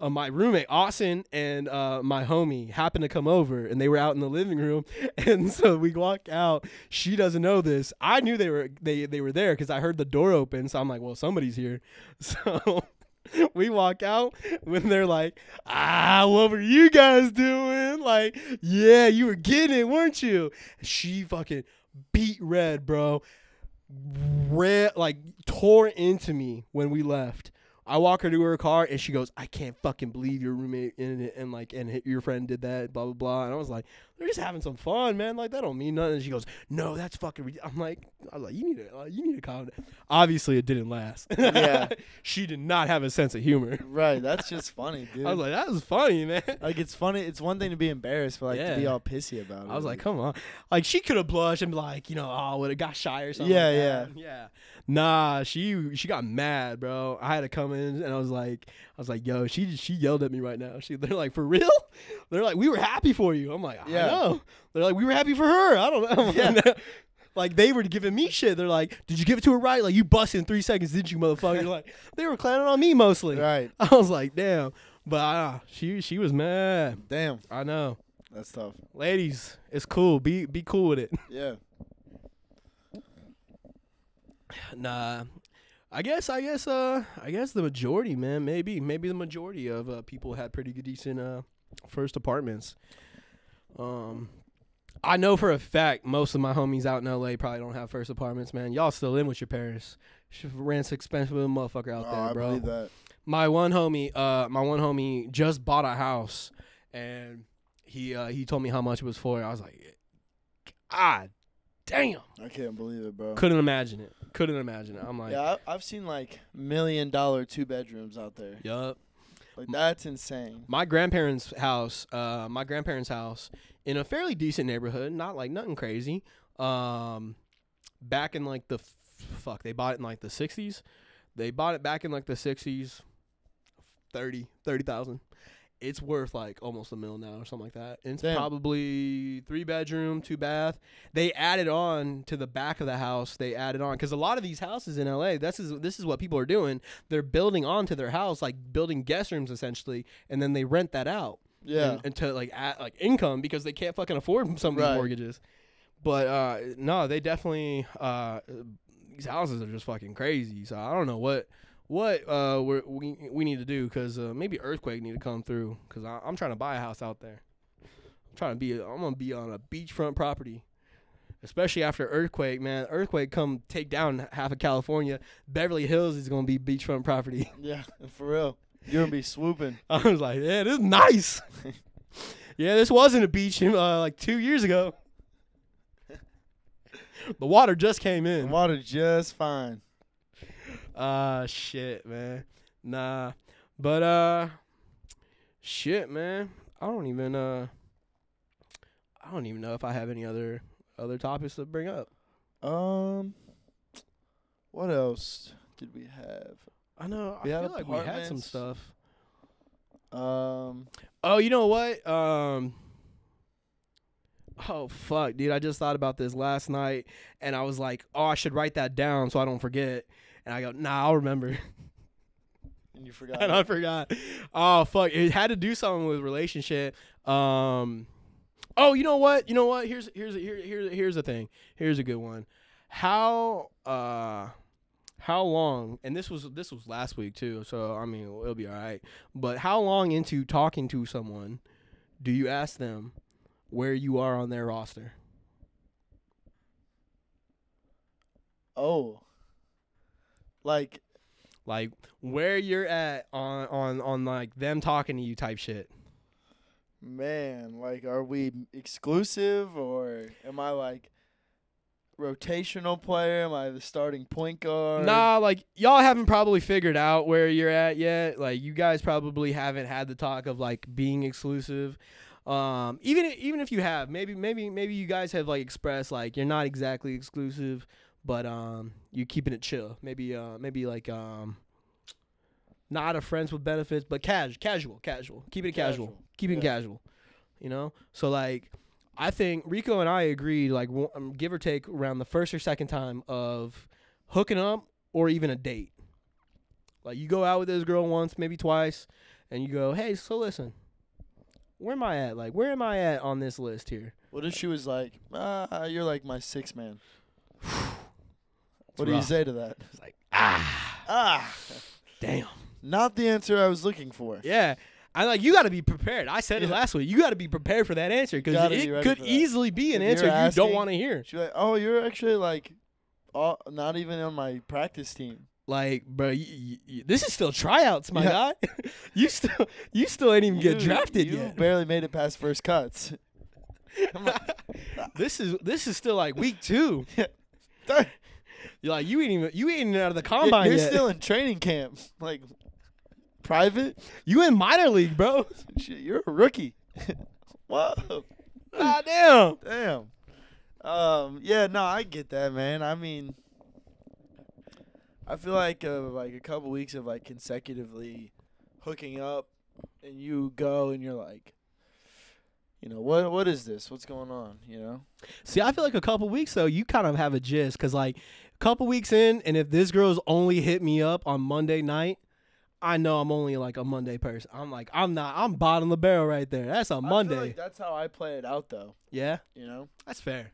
Uh, my roommate Austin and uh, my homie happened to come over, and they were out in the living room. [laughs] And so we walk out. She doesn't know this. I knew they were they they were there because I heard the door open. So I'm like, well, somebody's here. [laughs] So we walk out when they're like, ah, what were you guys doing? Like, yeah, you were getting it, weren't you? She fucking beat red, bro. Red, like, tore into me when we left. I walk her to her car and she goes, I can't fucking believe your roommate it and like and your friend did that, blah blah blah. And I was like, they're just having some fun, man. Like that don't mean nothing. And she goes, no, that's fucking. Rid-. I'm like, I'm like, you need to, you need to calm down. Obviously, it didn't last. Yeah. [laughs] she did not have a sense of humor. Right. That's just funny, dude. [laughs] I was like, that was funny, man. Like it's funny. It's one thing to be embarrassed, but like to be all pissy about it. I was like, come on. Like she could have blushed and be like, you know, oh, would have got shy or something. Yeah, like yeah. that. yeah. Nah, she she got mad, bro. I had to come in and I was like, I was like, yo, she she yelled at me right now. She they're like, for real? [laughs] They're like, we were happy for you. I'm like, Yeah. Know. They're like, we were happy for her. I don't know. [laughs] Yeah. [laughs] Like they were giving me shit. They're like, "Did you give it to her right? Like you busted in three seconds, didn't you, motherfucker?" like [laughs] they were clowning on me mostly. right. I was like, "Damn," but uh, she she was mad. Damn. I know That's tough. ladies, it's cool. Be be cool with it. Yeah. Nah. I guess I guess uh I guess the majority, man, maybe maybe the majority of uh, people had pretty good decent uh first apartments. Um I know for a fact most of my homies out in LA probably don't have first apartments, man. Y'all still in with your parents. Rent's expensive motherfucker out oh, there, I bro. believe that. my one homie, uh, my one homie just bought a house, and he uh, he told me how much it was for. I was like, God damn, I can't believe it, bro. couldn't imagine it. Couldn't imagine it. I'm like, yeah, I've seen like million dollar two bedrooms out there. yup. Like that's insane. My grandparents' house, uh, my grandparents' house in a fairly decent neighborhood, not like nothing crazy. Um, back in like the f- fuck, they bought it in like the '60s. They bought it back in like the '60s, 30, 30,000. It's worth like almost a mil now or something like that. And it's Damn. probably three bedroom, two bath. They added on to the back of the house. They added on because a lot of these houses in LA, this is this is what people are doing. They're building onto their house, like building guest rooms essentially, and then they rent that out Yeah. and, and to like add, like income because they can't fucking afford [laughs] some of Right. these mortgages. But uh, no, they definitely uh, these houses are just fucking crazy. So I don't know what what uh we're, we we need to do because uh, maybe earthquake need to come through because I'm trying to buy a house out there. I'm trying to be I'm gonna be on a beachfront property. Especially after earthquake, man. Earthquake come take down half of California. Beverly Hills is gonna be beachfront property. [laughs] yeah. For real. You're gonna be swooping. [laughs] I was like, yeah, this is nice. [laughs] yeah, this wasn't a beach uh, like two years ago. the water just came The in. water just fine. Ah, shit, man. Nah, but uh, shit, man. I don't even uh, I don't even know if I have any other other topics to bring up. Um. What else did we have? I know. We I feel like we had some stuff. Um. Oh, you know what? Um Oh fuck, dude, I just thought about this last night and I was like, "Oh, I should write that down so I don't forget." And I go, "Nah, I'll remember." [laughs] And you forgot. [laughs] and I forgot. Oh fuck, it had to do something with relationship. Um Oh, you know what? You know what? Here's here's here, here here's the thing. Here's a good one. How uh how long and this was this was last week too so i mean it'll be all right but how long into talking to someone do you ask them where you are on their roster oh. Like like where you're at on on on like them talking to you type shit man, like are we exclusive or am I like rotational player? Am I the starting point guard? nah like y'all haven't probably figured out where you're at yet like you guys probably haven't had the talk of like being exclusive um even even if you have maybe maybe maybe you guys have like expressed like you're not exactly exclusive but um you're keeping it chill. Maybe uh maybe like um not a friends with benefits but casual casual casual. Keeping it casual, Casual, keeping it yeah. casual you know? So like i think rico and i agreed like w- um, give or take around the first or second time of hooking up or even a date. Like you go out with this girl once maybe twice and you go hey so listen where am i at? Like where am i at on this list here? What if she was like, ah, you're like my sixth man? [sighs] [sighs] [sighs] what do rough. you say to that? it's like ah Ah, damn not the answer I was looking for. Yeah. I like you got to be prepared. I said it Yeah. last week. You got to be prepared for that answer because Gotta it be ready could for that. easily be an If answer you're you don't asking- want to hear. She's like, oh, you're actually like, all, not even on my practice team. Like, bro, y y y this is still tryouts, my Yeah. guy. [laughs] you still, you still ain't even get You- drafted you yet. barely made it past first cuts. [laughs] [laughs] I'm like, this is this is still like week two. "Darn, [laughs] You're like you ain't even you ain't even out of the combine you're yet. still in training camp. Like, private? you in minor league, bro. [laughs] Shit, you're a rookie. [laughs] Whoa. God damn. Damn. Um. Yeah. No, I get that, man. I mean, I feel like uh, like a couple weeks of like consecutively hooking up, and you go and you're like, you know, what what is this? What's going on? You know. See, I feel like a couple weeks though, you kind of have a gist because like couple weeks in, and if this girl's only hit me up on Monday night, I know I'm only like a Monday person. I'm like, I'm not, I'm bottom of the barrel right there. That's a Monday. like that's how I play it out, though. yeah, You know. that's fair.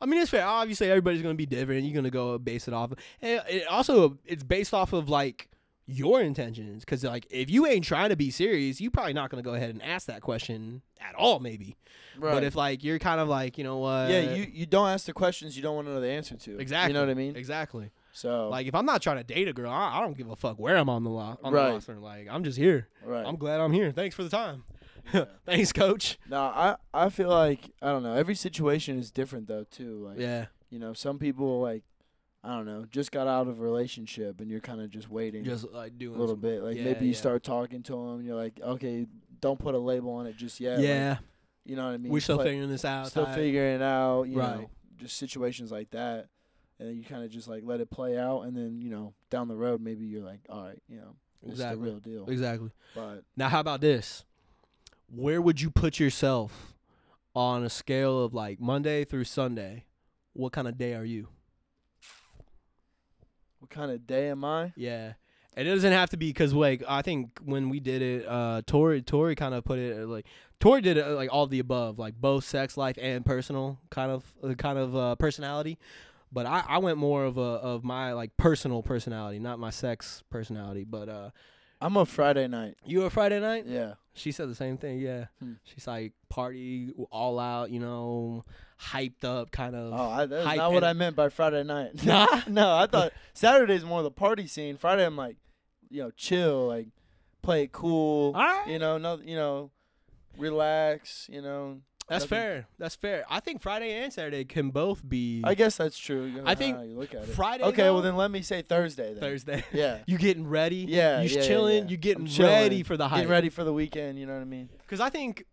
I mean, it's fair. Obviously, everybody's gonna be different. You're gonna go base it off. And it also, it's based off of like your intentions. Because like, if you ain't trying to be serious, you probably not gonna go ahead and ask that question at all, maybe. Right. But if like you're kind of like, you know what? yeah, you you don't ask the questions you don't want to know the answer to. exactly. You know what I mean? Exactly. So Like if I'm not trying to date a girl, I, I don't give a fuck where I'm on the lo- on Right. the roster. Like I'm just here. right. I'm glad I'm here. Thanks for the time. Yeah. [laughs] Thanks, coach. No, I I feel like I don't know. Every situation is different though too. Like Yeah. you know, some people like I don't know, just got out of a relationship and you're kind of just waiting Just like doing a little some- bit. Like yeah, maybe you yeah. start talking to them. You're like, okay, don't put a label on it just yet. Yeah. like, you know what I mean. We're still Play- figuring this out. still type. figuring it out. You Right. know, just situations like that. And then you kind of just like let it play out, and then you know down the road maybe you're like, all right, you know, this Exactly. is the real deal. Exactly. But Now how about this? where would you put yourself on a scale of like Monday through Sunday? What kind of day are you? What kind of day am I? Yeah. It doesn't have to be because like I think when we did it, uh, Tori Tori kind of put it uh, like Tori did it uh, like all the above, like both sex life and personal kind of uh, kind of uh, personality. But I, I went more of a of my like personal personality, not my sex personality. But uh, I'm a Friday night. you a Friday night? Yeah. She said the same thing. Yeah, Hmm. she's like party all out, you know, hyped up kind of. Oh, I, that's not what I meant by Friday night. [laughs] Nah? [laughs] no, I thought Saturday's more the party scene. Friday, I'm like, you know, chill, like play it cool. Alright. You know, no, you know, relax. You know, That's nothing- fair. That's fair. I think Friday and Saturday can both be I guess that's true. You know I think you look at it. Friday. Okay, though, well then let me say Thursday then. Thursday. Yeah. [laughs] You getting ready? Yeah, You yeah, yeah, chilling? yeah. You getting I'm chilling. ready for the hype? Getting ready for the weekend. You know what I mean? Because I think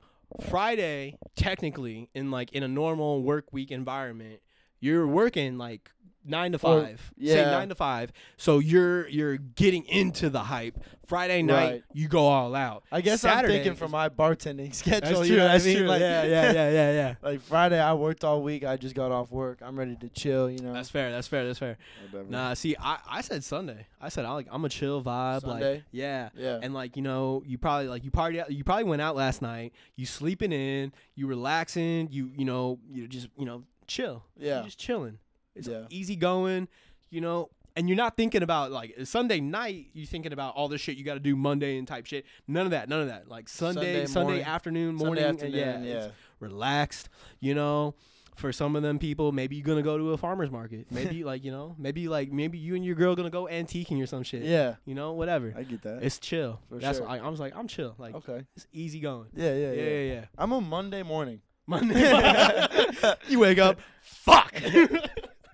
Friday, technically, in like in a normal work week environment, you're working like nine to Or- five. Say yeah. nine to five. So you're you're getting into the hype. Friday night, Right. you go all out. I guess Saturday I'm thinking from my bartending [laughs] schedule. That's you true. know That's I mean? true. Like, yeah, yeah, yeah, yeah, yeah. [laughs] like Friday, I worked all week. I just got off work. I'm ready to chill. You know. That's fair. That's fair. That's fair. Whatever. Nah, see, I, I said Sunday. I said I like I'm a chill vibe. Like Sunday? yeah. Yeah. And like you know, you probably like you party out. You probably went out last night. You sleeping in. You relaxing. You you know you just you know chill. Yeah. You're just chilling. It's Yeah. easy going. You know, and you're not thinking about like Sunday night. You're thinking about all the shit you got to do Monday and type shit. None of that. None of that. Like Sunday, Sunday Sunday, afternoon, morning. uh, afternoon. yeah, Yeah. it's relaxed. You know. For some of them people, maybe you're gonna go to a farmer's market. [laughs] Maybe like you know, maybe like maybe you and your girl gonna go antiquing or some shit. Yeah. You know, whatever. I get that. It's chill. For That's sure. why I, I was like, I'm chill. Like okay. it's easy going. Yeah, yeah, Yeah, yeah. yeah, yeah. I'm a Monday morning. Monday. [laughs] [laughs] you wake up, fuck.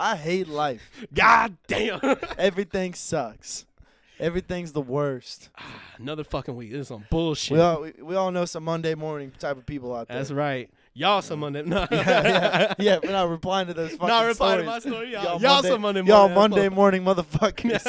I hate life. God damn. [laughs] Everything sucks. Everything's the worst. Another fucking week. This is some bullshit. We all we, we all know some Monday morning type of people out there. That's right. Y'all some Monday. No. [laughs] [laughs] yeah, yeah, yeah. We're not replying to those fucking Not replying to my story. Y'all, Y'all y'all Monday- some Monday Y'all. Monday morning motherfuckers.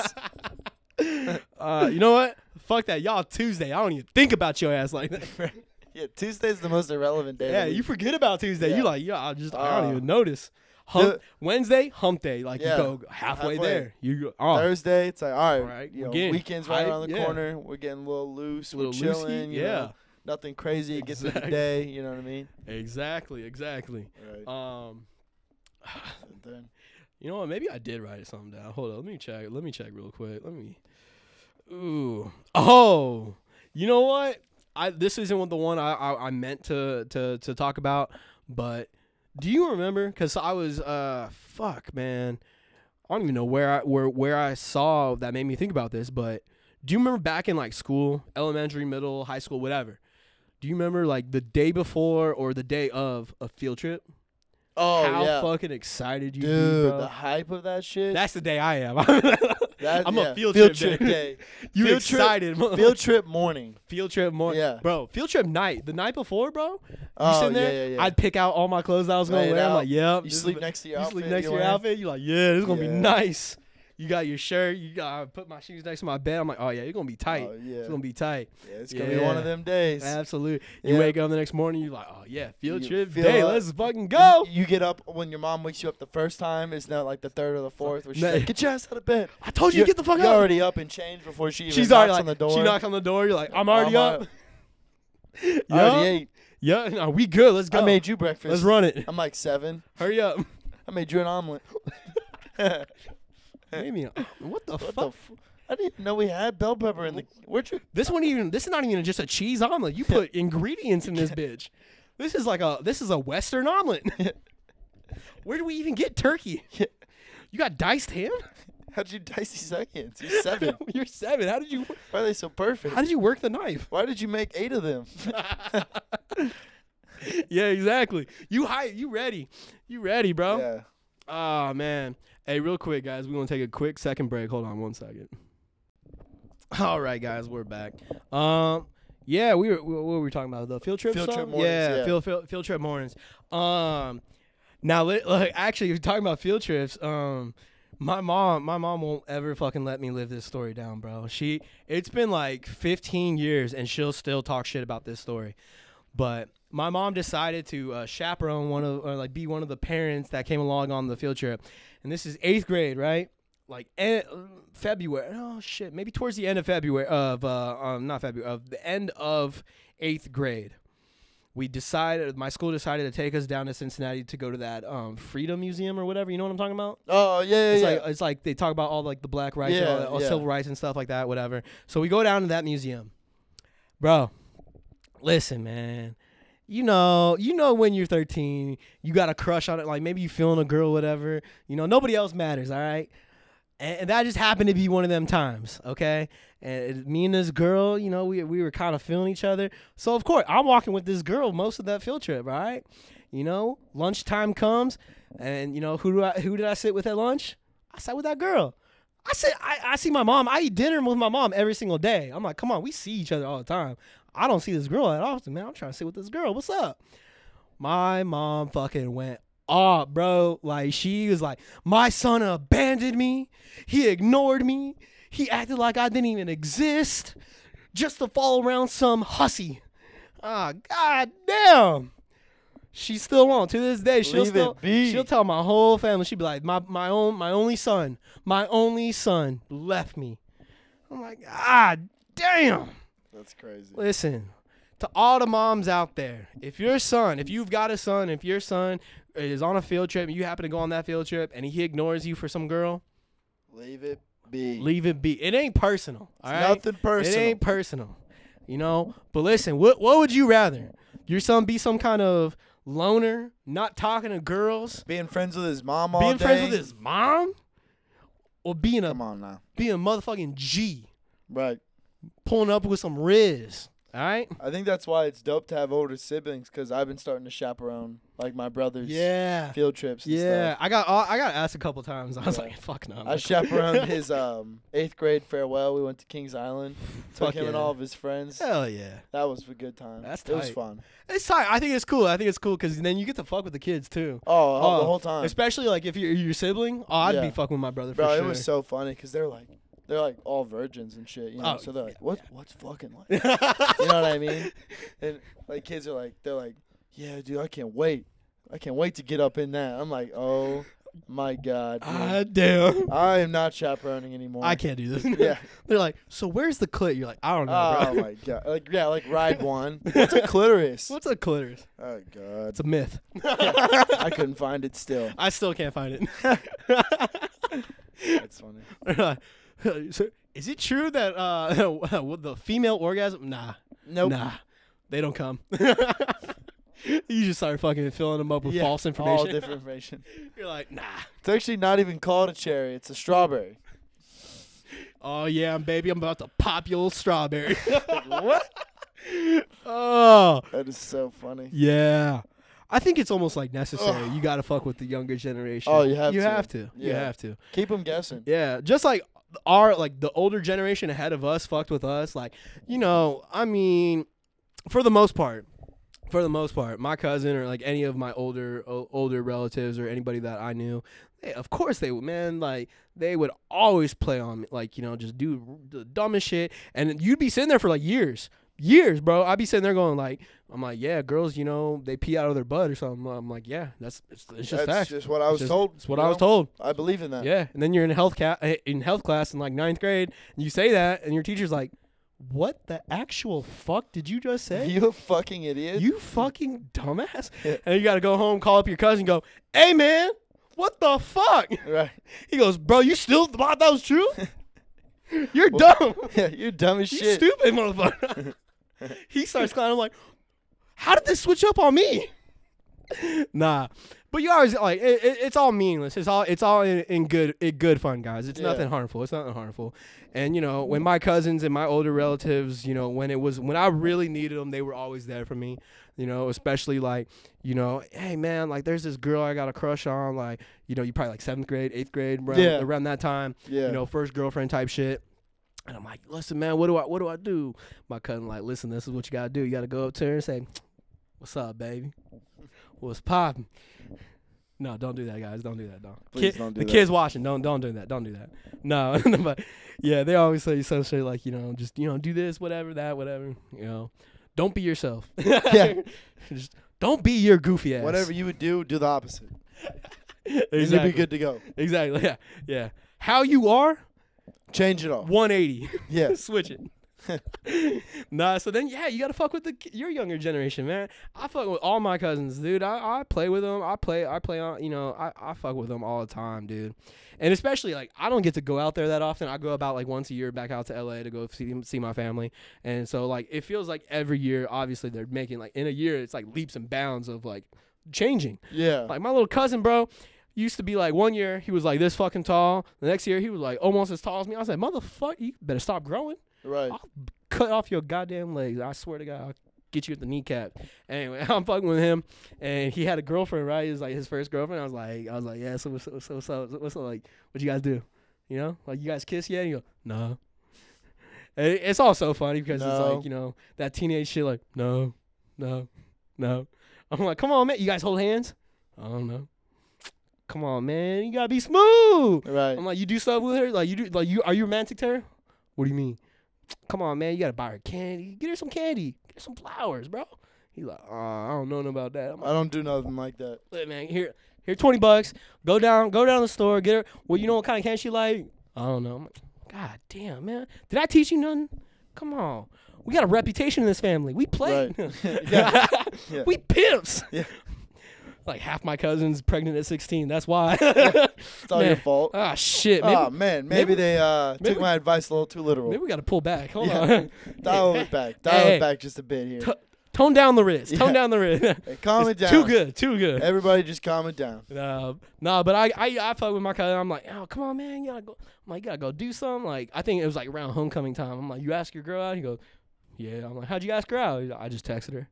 uh, you know what? Fuck that. Y'all Tuesday. I don't even think about your ass like that. yeah, Tuesday's the most irrelevant day. Yeah, you forget about Tuesday. Yeah. You like, yeah, I just I don't Uh, even notice. Hump, the- Wednesday, hump day. Like Yeah, you go halfway, halfway. there. You go oh, Thursday, it's like all right, Right, you we're know, getting weekends right hype, around the yeah. corner. We're getting a little loose. little we're loosey, chilling. you yeah. know, nothing crazy. Get through the Exactly. day. You know what I mean? exactly, exactly. Right. Um, And then- [sighs] you know what? Maybe I did write something down. Hold on, let me check. Let me check real quick. Let me. Ooh. Oh. You know what? I this isn't what the one I, I I meant to to to talk about, but do you remember? Because I was uh fuck man, I don't even know where I where where I saw that made me think about this, but do you remember back in like school, elementary, middle, high school, whatever? Do you remember like the day before or the day of a field trip? oh How yeah, fucking excited you be, dude, bro? the hype of that shit. That's the day I am. [laughs] That- I'm yeah, a field, field trip, trip day. day. [laughs] you Field trip- excited? mother- field trip morning. field trip morning. Yeah. Bro, field trip night. The night before, bro. You Oh sitting there, yeah, yeah, yeah. I'd pick out all my clothes I was gonna Lay wear. I'm like, yep. you sleep next to your you outfit. sleep next to your wearing. outfit. You're like, yeah, this is gonna be nice. You got your shirt. You got I put my shoes next to my bed. I'm like, oh yeah, you're gonna be tight. Oh, yeah. It's gonna be tight. yeah, it's gonna be one of them days. Absolutely. You Yeah. wake up the next morning. You're like, oh yeah, field You trip day. like- Let's fucking go. You, you get up when your mom wakes you up the first time. It's not like the third or the fourth. Where she's like, "Get your ass out of bed." I told you, to get the fuck out. you're up. already up and changed before she even She's knocks already like, on the door. she knocks on the door. You're like, I'm already I'm up. [laughs] I already ate. yeah. No, we good. Let's go. I made you breakfast. Let's run it. I'm like seven. Hurry up. I made you an omelet. [laughs] [laughs] what Maybe. [laughs] What the the? fuck? F- I didn't even know we had bell pepper in the. Where'd you? This one even. This is not even just a cheese omelet. You put [laughs] ingredients in this [laughs] bitch. This is like a. This is a Western omelet. Where do we even get turkey? You got diced ham? How'd you dice these onions? You're seven. You're seven. How did you? Why are they so perfect? How did you work the knife? Why did you make eight of them? yeah, exactly. You hype. You ready? You ready, bro? Yeah. Oh man. Hey, real quick, guys. We're gonna take a quick second break. Hold on one second. All right, guys, we're back. Um, yeah, we were what were we talking about? The field trip. Field stuff? trip mornings, yeah. field, field field trip mornings. Um, now li- like actually, you're talking about field trips, um. My mom, my mom won't ever fucking let me live this story down, bro. She, it's been like 15 years and she'll still talk shit about this story. But my mom decided to uh, chaperone one of or like be one of the parents that came along on the field trip, and this is eighth grade, right? Like en- February. Oh shit, maybe towards the end of February of uh um not February of the end of eighth grade. We decided my school decided to take us down to Cincinnati to go to that um Freedom Museum or whatever. You know what I'm talking about? Oh yeah, yeah, It's yeah. like it's like they talk about all like the black rights, and all, that, all yeah. civil rights and stuff like that, whatever. So we go down to that museum, bro. Listen, man. You know, you know when you're 13, you got a crush on it. Like maybe you feeling a girl, whatever. You know, nobody else matters. All right. And, and that just happened to be one of them times. Okay. And me and this girl, you know, we we were kind of feeling each other. So of course, I'm walking with this girl most of that field trip. Right. You know, lunchtime comes, and you know who do I who did I sit with at lunch? I sat with that girl. I said I, I see my mom. I eat dinner with my mom every single day. I'm like, come on, we see each other all the time. I don't see this girl that often, man. I'm trying to sit with this girl. What's up? My mom fucking went off, bro. Like she was like, my son abandoned me. He ignored me. He acted like I didn't even exist just to follow around some hussy. Ah, god damn. She's still on to this day. She'll Leave still be. she'll tell my whole family. She'll be like, my my own my only son, my only son left me. I'm like, ah, damn. That's crazy. Listen, to all the moms out there, if your son, if you've got a son, if your son is on a field trip and you happen to go on that field trip and he ignores you for some girl, Leave it be. leave it be. It ain't personal. All It's right? nothing personal. It ain't personal. You know? But listen, what what would you rather? Your son be some kind of loner, not talking to girls, Being friends with his mom all being day. friends with his mom? Or being a Come on now. being a motherfucking G, Right. Pulling up with some rizz. All right? I think that's why it's dope to have older siblings because I've been starting to chaperone like my brother's Yeah. field trips. And Yeah, stuff. I got I got asked a couple times. I was Yeah. like, "Fuck no." I'm I chaperoned [laughs] his um, eighth grade farewell. We went to Kings Island. Took Fuck him and all of his friends. Hell yeah, That was a good time. That's tight. It was fun. it's tight. I think it's cool. I think it's cool because then you get to fuck with the kids too. Oh, Oh, the whole time. Especially like if you're your sibling. Oh, I'd Yeah. be fucking with my brother Bro, it sure. was so funny because they're like, they're like all virgins and shit. You know, Oh, so they're like, yeah, what, what's fucking [laughs] like? you know what I mean? And like kids are like, they're like, yeah, dude, I can't wait. I can't wait to get up in that. I'm like, oh my god, dude. Ah, damn. I am not chaperoning anymore. I can't do this. [laughs] Yeah. [laughs] They're like, so where's the clit? You're like, I don't know, Oh bro. my god. Like yeah, like ride one. What's a clitoris? What's a clitoris? Oh god. It's a myth. I couldn't find it still. I still can't find it. That's funny. [laughs] so, is it true that uh, [laughs] the female orgasm? Nah, Nope. nah, they don't come. [laughs] you just start fucking filling them up with Yeah, false All information. different information. You're like, nah. It's actually not even called a cherry. It's a strawberry. Oh yeah, baby, I'm about to pop your little strawberry. what? oh That is so funny. yeah. I think it's almost like necessary. You got to fuck with the younger generation. Oh, you have you to. have to. You have to. Keep them guessing. Yeah, just like our like the older generation ahead of us fucked with us. Like, you know, I mean, for the most part, for the most part, my cousin or like any of my older o- older relatives or anybody that I knew, they, of course they would, man. Like they would always play on me, like you know, just do the dumbest shit, and you'd be sitting there for like years. Years, bro. I'd be sitting there going like, I'm like, yeah, girls, you know, they pee out of their butt or something. I'm like, yeah, that's it's, it's just That's just what I It's was just- told. It's what you I was told. I believe in that. Yeah, and then you're in health ca- eh, in health class in like ninth grade, and you say that, and your teacher's like, "What the actual fuck did you just say? You a fucking idiot. You fucking dumbass!" [laughs] Yeah. And you got to go home, call up your cousin, go, "Hey man, what the fuck?" right. [laughs] He goes, "Bro, you still thought that was true? [laughs] You're dumb. Yeah, you're dumb as You shit. stupid motherfucker." He starts clowning. I'm like, "How did this switch up on me?" nah, but you always like it, it, it's all meaningless. It's all it's all in, in good in good fun, guys. It's Yeah. nothing harmful. It's nothing harmful. And you know, when my cousins and my older relatives, you know, when it was when I really needed them, they were always there for me. You know, especially like, you know, hey man, like there's this girl I got a crush on, like, you know, you probably like seventh grade, eighth grade, around, Yeah. around that time yeah. you know, first girlfriend type shit. And I'm like, listen, man, what do I what do I do? My cousin like, listen, this is what you gotta do. You gotta go up to her and say, What's up, baby? What's poppin'? No, don't do that, guys. Don't do that. Don't. Please Kid- don't do the that. kids watching. Don't don't do that. Don't do that. [laughs] No, but yeah, they always say some shit like, you know, just you know, do this, whatever, that, whatever. You know, don't be yourself. [laughs] Yeah. Just don't be your goofy ass. Whatever you would do, do the opposite. [laughs] exactly. And you'd be good to go. Exactly. Yeah. Yeah. How you are, Change it all. 180. [laughs] Yeah. Switch it. [laughs] nah, so then yeah, you gotta fuck with the your younger generation, man. I fuck with all my cousins, dude. I, I play with them. I play I play on you know I, I fuck with them all the time, dude. And especially like I don't get to go out there that often. I go about like once a year back out to LA to go see see my family, and so like it feels like every year. Obviously, they're making like in a year it's like leaps and bounds of like changing. Yeah. Like my little cousin, bro, used to be like one year he was like this fucking tall. The next year he was like almost as tall as me. I was like, motherfucker, you better stop growing. Right. I'll cut off your goddamn legs. I swear to God, I'll get you at the kneecap. Anyway, [laughs] I'm fucking with him, and he had a girlfriend, right? It was like his first girlfriend. I was like, I was like, yeah. So what's so so so what's up? Like, what you guys do? You know, like you guys kiss yet? And you go, no. [laughs] And it's all so funny because it's like you know that teenage shit. Like, no, no, no. I'm like, come on, man. You guys hold hands? I don't know. Come on, man. You gotta be smooth. Right. I'm like, you do stuff with her? Like you do like you are you romantic to her? What do you mean? Come on, man, you gotta buy her candy. Get her some candy. Get her some flowers, bro. He's like, uh, I don't know nothing about that. I'm I don't do nothing like that. "Look, man, here here twenty bucks. Go down, go down to the store, get her well, you know what kind of candy she like? I don't know. I'm like, God damn, man. Did I teach you nothing? Come on. We got a reputation in this family. We play. Right. [laughs] [laughs] Yeah. [laughs] Yeah. We pimps. Yeah. Like half my cousins pregnant at 16. That's why. [laughs] It's all your fault. ah, shit. Maybe, oh man, maybe, maybe- they uh, maybe- took my advice a little too literal. maybe we got to pull back. Hold Yeah. on. [laughs] Dial Hey, it [laughs] back. Dial hey. it back just a bit here. T- Tone down the. Tone Yeah. down the wrist. Hey, calm it down. Too good. Too good. Everybody, just calm it down. Uh, no, but I, I I fuck with my cousin. I'm like, oh come on, man, you gotta go. I'm like, you gotta go do something. Like I think it was like around homecoming time. I'm like, you ask your girl out. He goes, yeah. I'm like, how'd you ask her out? Like, I just texted her.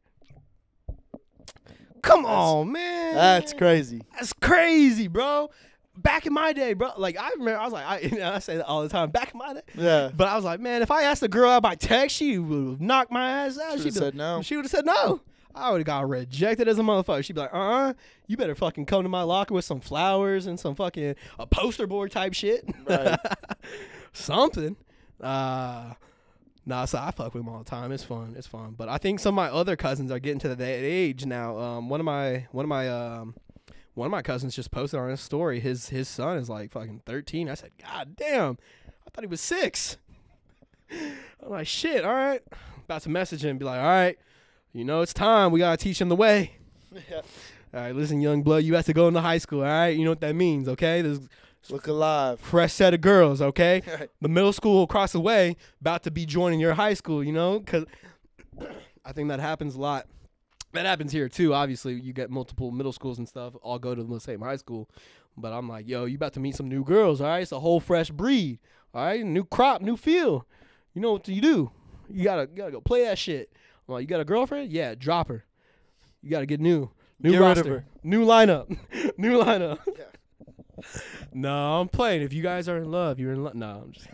Come on, man. That's crazy. That's crazy, bro. Back in my day, bro. Like I remember, I was like, I, [laughs] you know, I say that all the time. Back in my day, Yeah. but I was like, man, if I asked a girl out by text, she would have knocked my ass out. She'd have said no. she would have said no. I would have got rejected as a motherfucker. She'd be like, uh uh you better fucking come to my locker with some flowers and some fucking a poster board type shit. Right. [laughs] Something. Uh Nah, so I fuck with them all the time. It's fun. It's fun. But I think some of my other cousins are getting to that age now. Um, one of my one of my um one of my cousins just posted on his story. His his son is like fucking thirteen. I said, God damn, I thought he was six. [laughs] I'm like, shit. All right, about to message him, be like, all right, you know it's time. We gotta teach him the way. [laughs] All right, listen, young blood, you have to go into high school. All right, you know what that means, okay? There's Look alive. fresh set of girls, okay? [laughs] The middle school across the way about to be joining your high school, you know? Because [coughs] I think that happens a lot. That happens here too. Obviously, you get multiple middle schools and stuff all go to the same high school. But I'm like, yo, you about to meet some new girls, all right? It's a whole fresh breed, all right? New crop, new feel. You know what you do? You gotta, you gotta go play that shit. I'm like, you got a girlfriend? Yeah, drop her. You gotta get new, new Get roster, new lineup, [laughs] new lineup. No, I'm playing. If you guys are in love, you're in love. No, I'm just.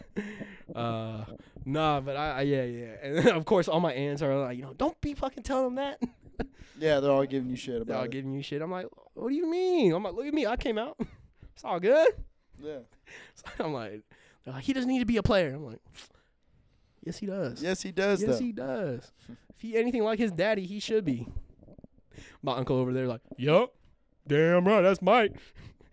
Uh, nah, but I, I, yeah, yeah, and of course all my aunts are like, you know, don't be fucking telling them that. [laughs] Yeah, they're all giving you shit They're about all it. giving you shit. I'm like, what do you mean? I'm like, look at me, I came out. [laughs] It's all good. Yeah. [laughs] I'm like, they're like, he doesn't need to be a player. I'm like, yes, he does. Yes, he does yes, though. he does. if he anything like his daddy, he should be. My uncle over there, like, yup, damn right, that's Mike.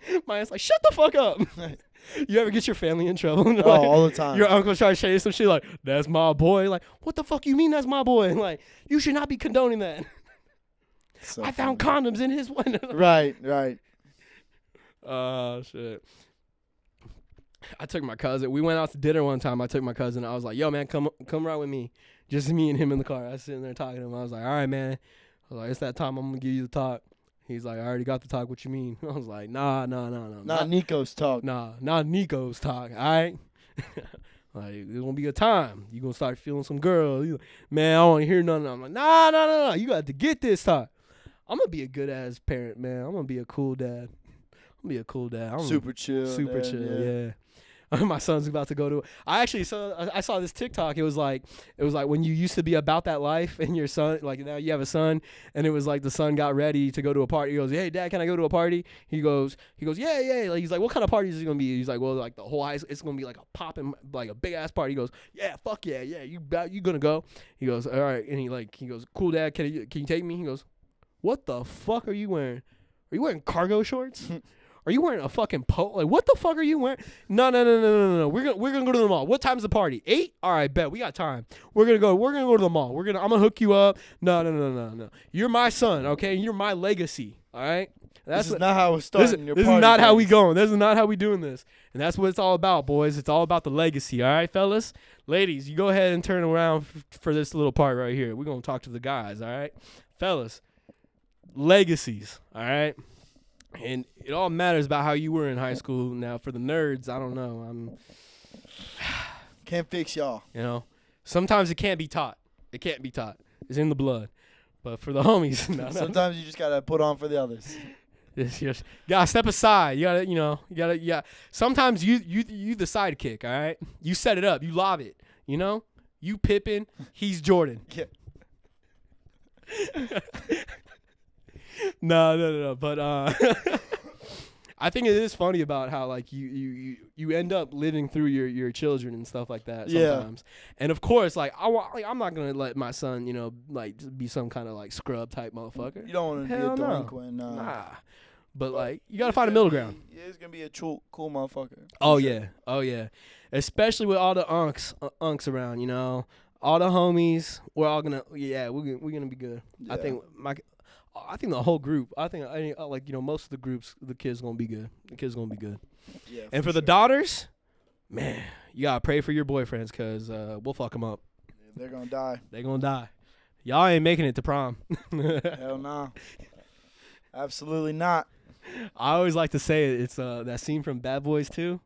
[laughs] My aunt's like, shut the fuck up. [laughs] [laughs] you ever get your family in trouble? oh, all the time. Your uncle try to say some shit like, "That's my boy." Like, what the fuck you mean that's my boy? Like, you should not be condoning that. So I found funny. condoms in his window. Right, right. Oh shit. I took my cousin. We went out to dinner one time. I took my cousin. I was like, "Yo, man, come come ride with me." Just me and him in the car. I was sitting there talking to him. I was like, "All right, man." I was like, "It's that time. I'm gonna give you the talk." He's like, "I already got the talk. What you mean?" [laughs] I was like, "Nah, nah, nah, nah, Not Niko's talk. Nah, not Niko's talk. All right. [laughs] like it's gonna be a time. You gonna start feeling some girl. You, man, I don't want to hear nothing. I'm like, nah, nah, nah, nah. You got to get this talk. I'm gonna be a good ass parent, man. I'm gonna be a cool dad. I'm gonna be a cool dad. I'm Super chill. super man, chill. Yeah. [laughs] my son's about to go to. I actually saw. I saw this TikTok. It was like it was like when you used to be about that life, and your son like now you have a son, and it was like the son got ready to go to a party. He goes, "Hey, dad, can I go to a party?" He goes, he goes, "Yeah, yeah." Like he's like, "What kind of party is it gonna be?" He's like, "Well, like the whole high. It's gonna be like a popping, like a big ass party." He goes, "Yeah, fuck yeah, yeah. You you gonna go?" He goes, "All right," and he like he goes, "Cool, dad. Can you can you take me?" He goes, "What the fuck are you wearing? Are you wearing cargo shorts?" [laughs] Are you wearing a fucking po? Like, what the fuck are you wearing? No, no, no, no, no, no, no. We're gonna we're gonna go to the mall. What time's the party? Eight. All right, bet we got time. We're gonna go. We're gonna go to the mall. We're gonna. I'm gonna hook you up. No, no, no, no, no. You're my son. Okay, you're my legacy. All right. That's this is not how it's this, starting. is- your this is party not how we going. This is not how we doing this. And that's what it's all about, boys. It's all about the legacy. All right, fellas, ladies, you go ahead and turn around f- for this little part right here. We're gonna talk to the guys. All right, fellas, legacies. All right. And it all matters about how you were in high school. Now, for the nerds, I don't know. I'm, [sighs] Can't fix y'all. you know, sometimes it can't be taught. It can't be taught. It's in the blood. But for the [laughs] homies, no, no, Sometimes you just gotta put on for the others. [laughs] Just you gotta step aside. You gotta, you know, you gotta, yeah. Sometimes you, you, you the sidekick. All right, you set it up. You lob it. You know, you Pippen. He's Jordan. [laughs] Yeah. No, no, no, no. But uh, [laughs] I think it is funny about how like you, you, you, you end up living through your, your children and stuff like that Yeah. sometimes. And of course, like I want, like I'm not gonna let my son, you know, like be some kind of like scrub type motherfucker. You don't want to be a no. delinquent. Nah. Nah. But like you gotta find a middle be- ground. Yeah, he's gonna be a cool, cool motherfucker. Oh sure. yeah, oh yeah, especially with all the unks, uh, unks around. You know, all the homies. We're all gonna, yeah, we're gonna, we're gonna be good. I think my, I think the whole group. I think, I, uh, like you know, most of the groups, the kids gonna be good. The kids gonna be good. Yeah, And for the sure. daughters, man, you gotta pray for your boyfriends, cause uh, we'll fuck them up. they're gonna die. They're gonna die. Y'all ain't making it to prom. [laughs] Hell no. Absolutely not. I always like to say it. It's uh, that scene from Bad Boys 2.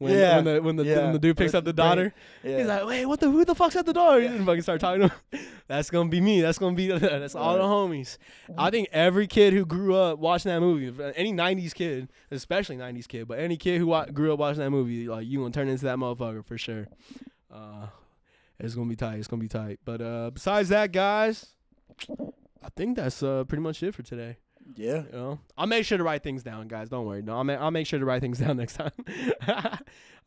When, Yeah, when the when the, yeah. when the dude picks up the daughter, Yeah. He's like, wait, what the who the fuck's at the door? And fucking start talking to him. [laughs] That's gonna be me. That's gonna be [laughs] that's all the homies. I think every kid who grew up watching that movie, any '90s kid, especially '90s kid, but any kid who wa- grew up watching that movie, like you gonna turn into that motherfucker for sure. Uh, it's gonna be tight. It's gonna be tight. But uh, besides that, guys, I think that's uh, pretty much it for today. Yeah. You know, I'll make sure to write things down, guys. Don't worry. No, I'll make I'll make sure to write things [laughs] down next time.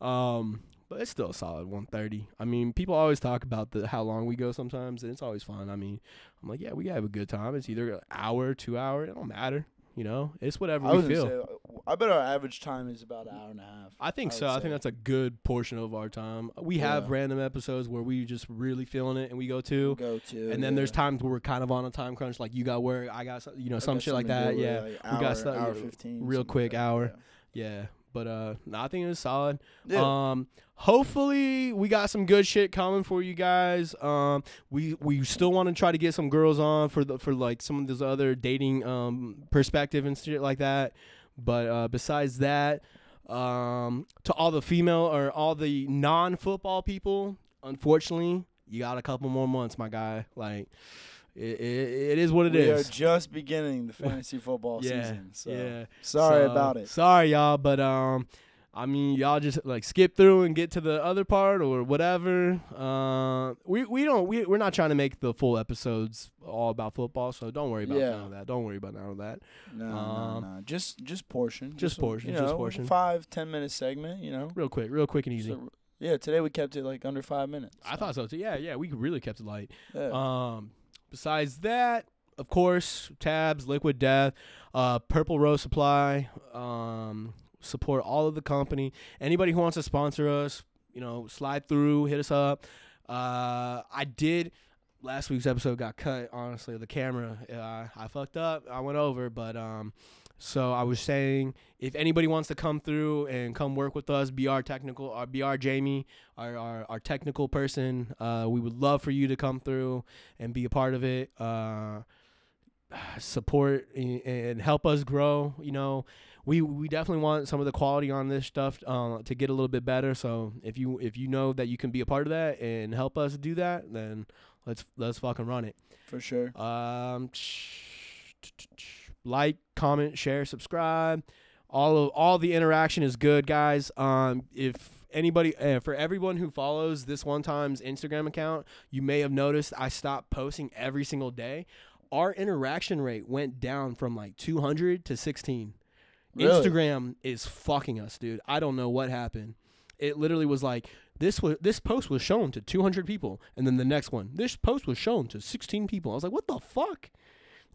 [laughs] um, but it's still a solid 130. I mean, people always talk about the how long we go sometimes, and it's always fun. I mean, I'm like, yeah, we have a good time. It's either an hour, two hour. It don't matter. You know, it's whatever I we feel. say, uh, I bet our average time is about an hour and a half. I think I so. would I think that's a good portion of our time. We have Yeah. random episodes where we just really feeling it, and we go to. Go to. And then there's times where we're kind of on a time crunch, like you got work, I got, you know, I some shit like that. Yeah, like, we got stuff- hour 15, real quick like that, hour. yeah. But uh, no, I think it was solid. Yeah. Um, hopefully we got some good shit coming for you guys. Um, we we still want to try to get some girls on for the for like some of those other dating um perspective and shit like that. But uh, besides that, um, to all the female or all the non-football people, unfortunately, you got a couple more months, my guy. Like. It, it, it is what it we is. are just beginning the fantasy football [laughs] yeah, season. So yeah. sorry So, about it. Sorry, y'all, but um, I mean, y'all just like skip through and get to the other part or whatever. Uh, we we don't we we're not trying to make the full episodes all about football, so don't worry about Yeah. none of that. Don't worry about none of that. No, um, no, no. Just just portion. just a, portion, You just portion. Five ten minute segment. You know. Real quick, real quick and easy. So, yeah. Today we kept it like under five minutes. I thought so too. Yeah, yeah, we really kept it light. Yeah. Um, besides that, of course, tabs, liquid death, uh, purple rose supply, um, support all of the company. Anybody who wants to sponsor us, you know, slide through, hit us up. Uh, I did. Last week's episode got cut. Honestly, the camera, uh, I fucked up. I went over, but um, so I was saying, if anybody wants to come through and come work with us, be our technical, or be our Jamie, our, our, our technical person, uh, we would love for you to come through and be a part of it. Uh, [sighs] support and, help us grow. You know, we we definitely want some of the quality on this stuff uh, to get a little bit better. So if you if you know that you can be a part of that and help us do that, then let's let's fucking run it. For sure. Um, [sniffs] [sniffs] like, comment, share, subscribe. all of all the interaction is good, guys. Um, if anybody uh, for everyone who follows this one time's Instagram account, you may have noticed I stopped posting every single day. Our interaction rate went down from like 200 to 16. Really? Instagram is fucking us, dude. I don't know what happened. It literally was like this was this post was shown to 200 people, and then the next one, this post was shown to 16 people. I was like, what the fuck?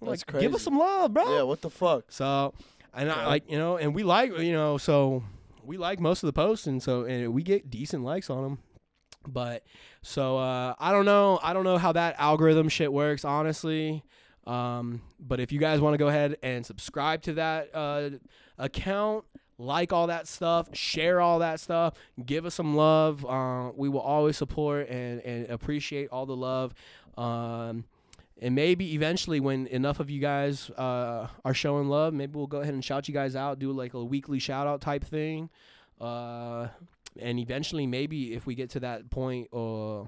That's like, give us some love, bro. Yeah, what the fuck? So, and I like you know, and we like you know, so we like most of the posts, and so and we get decent likes on them. But so uh, I don't know, I don't know how that algorithm shit works, honestly. Um, but if you guys want to go ahead and subscribe to that uh, account, like all that stuff, share all that stuff, give us some love. Uh, we will always support and, and appreciate all the love. Um, and maybe eventually, when enough of you guys uh, are showing love, maybe we'll go ahead and shout you guys out, do like a weekly shout out type thing. Uh, and eventually, maybe if we get to that point uh,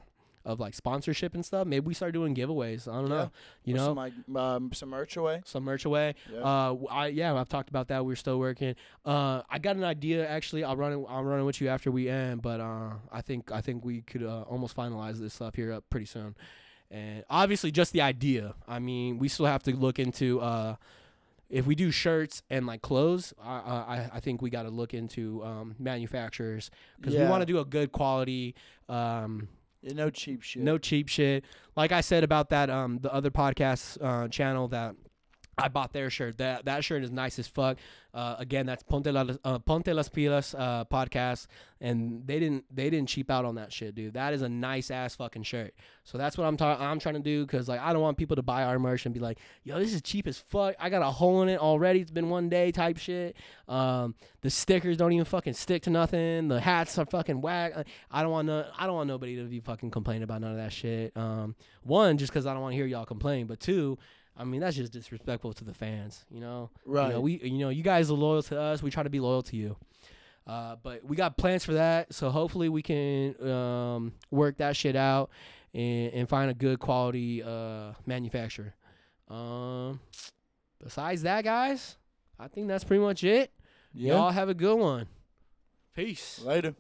of like sponsorship and stuff, maybe we start doing giveaways. I don't Yeah. know. You Or know, some, like, um, some merch away. some merch away. Yeah. Uh, I yeah, I've talked about that. We're still working. Uh, I got an idea actually. I'll run it. I'll run it with you after we end. But uh, I think I think we could uh, almost finalize this stuff here up pretty soon. And obviously, just the idea. I mean, we still have to look into uh, if we do shirts and like clothes. I I, I think we got to look into um, manufacturers because we Yeah. want to do a good quality. Um, Yeah, no cheap shit. no cheap shit. Like I said about that um the other podcast uh, channel that I bought their shirt. That that shirt is nice as fuck. Uh, again, that's Ponte, la, uh, Ponte las Pilas uh, podcast, and they didn't they didn't cheap out on that shit, dude. That is a nice ass fucking shirt. So that's what I'm ta- I'm trying to do because like I don't want people to buy our merch and be like, yo, this is cheap as fuck. I got a hole in it already. It's been one day type shit. Um, the stickers don't even fucking stick to nothing. The hats are fucking whack. Uh, I don't want no, I don't want nobody to be fucking complaining about none of that shit. Um, one, just because I don't want to hear y'all complain, but two, I mean that's just disrespectful to the fans. You know, Right. You know, we, you know, you guys are loyal to us. We try to be loyal to you. Uh, but we got plans for that, so hopefully we can um, work that shit out and, and find a good quality uh, manufacturer. Um, besides that, guys, I think that's pretty much it. yeah. Y'all have a good one. Peace. Later.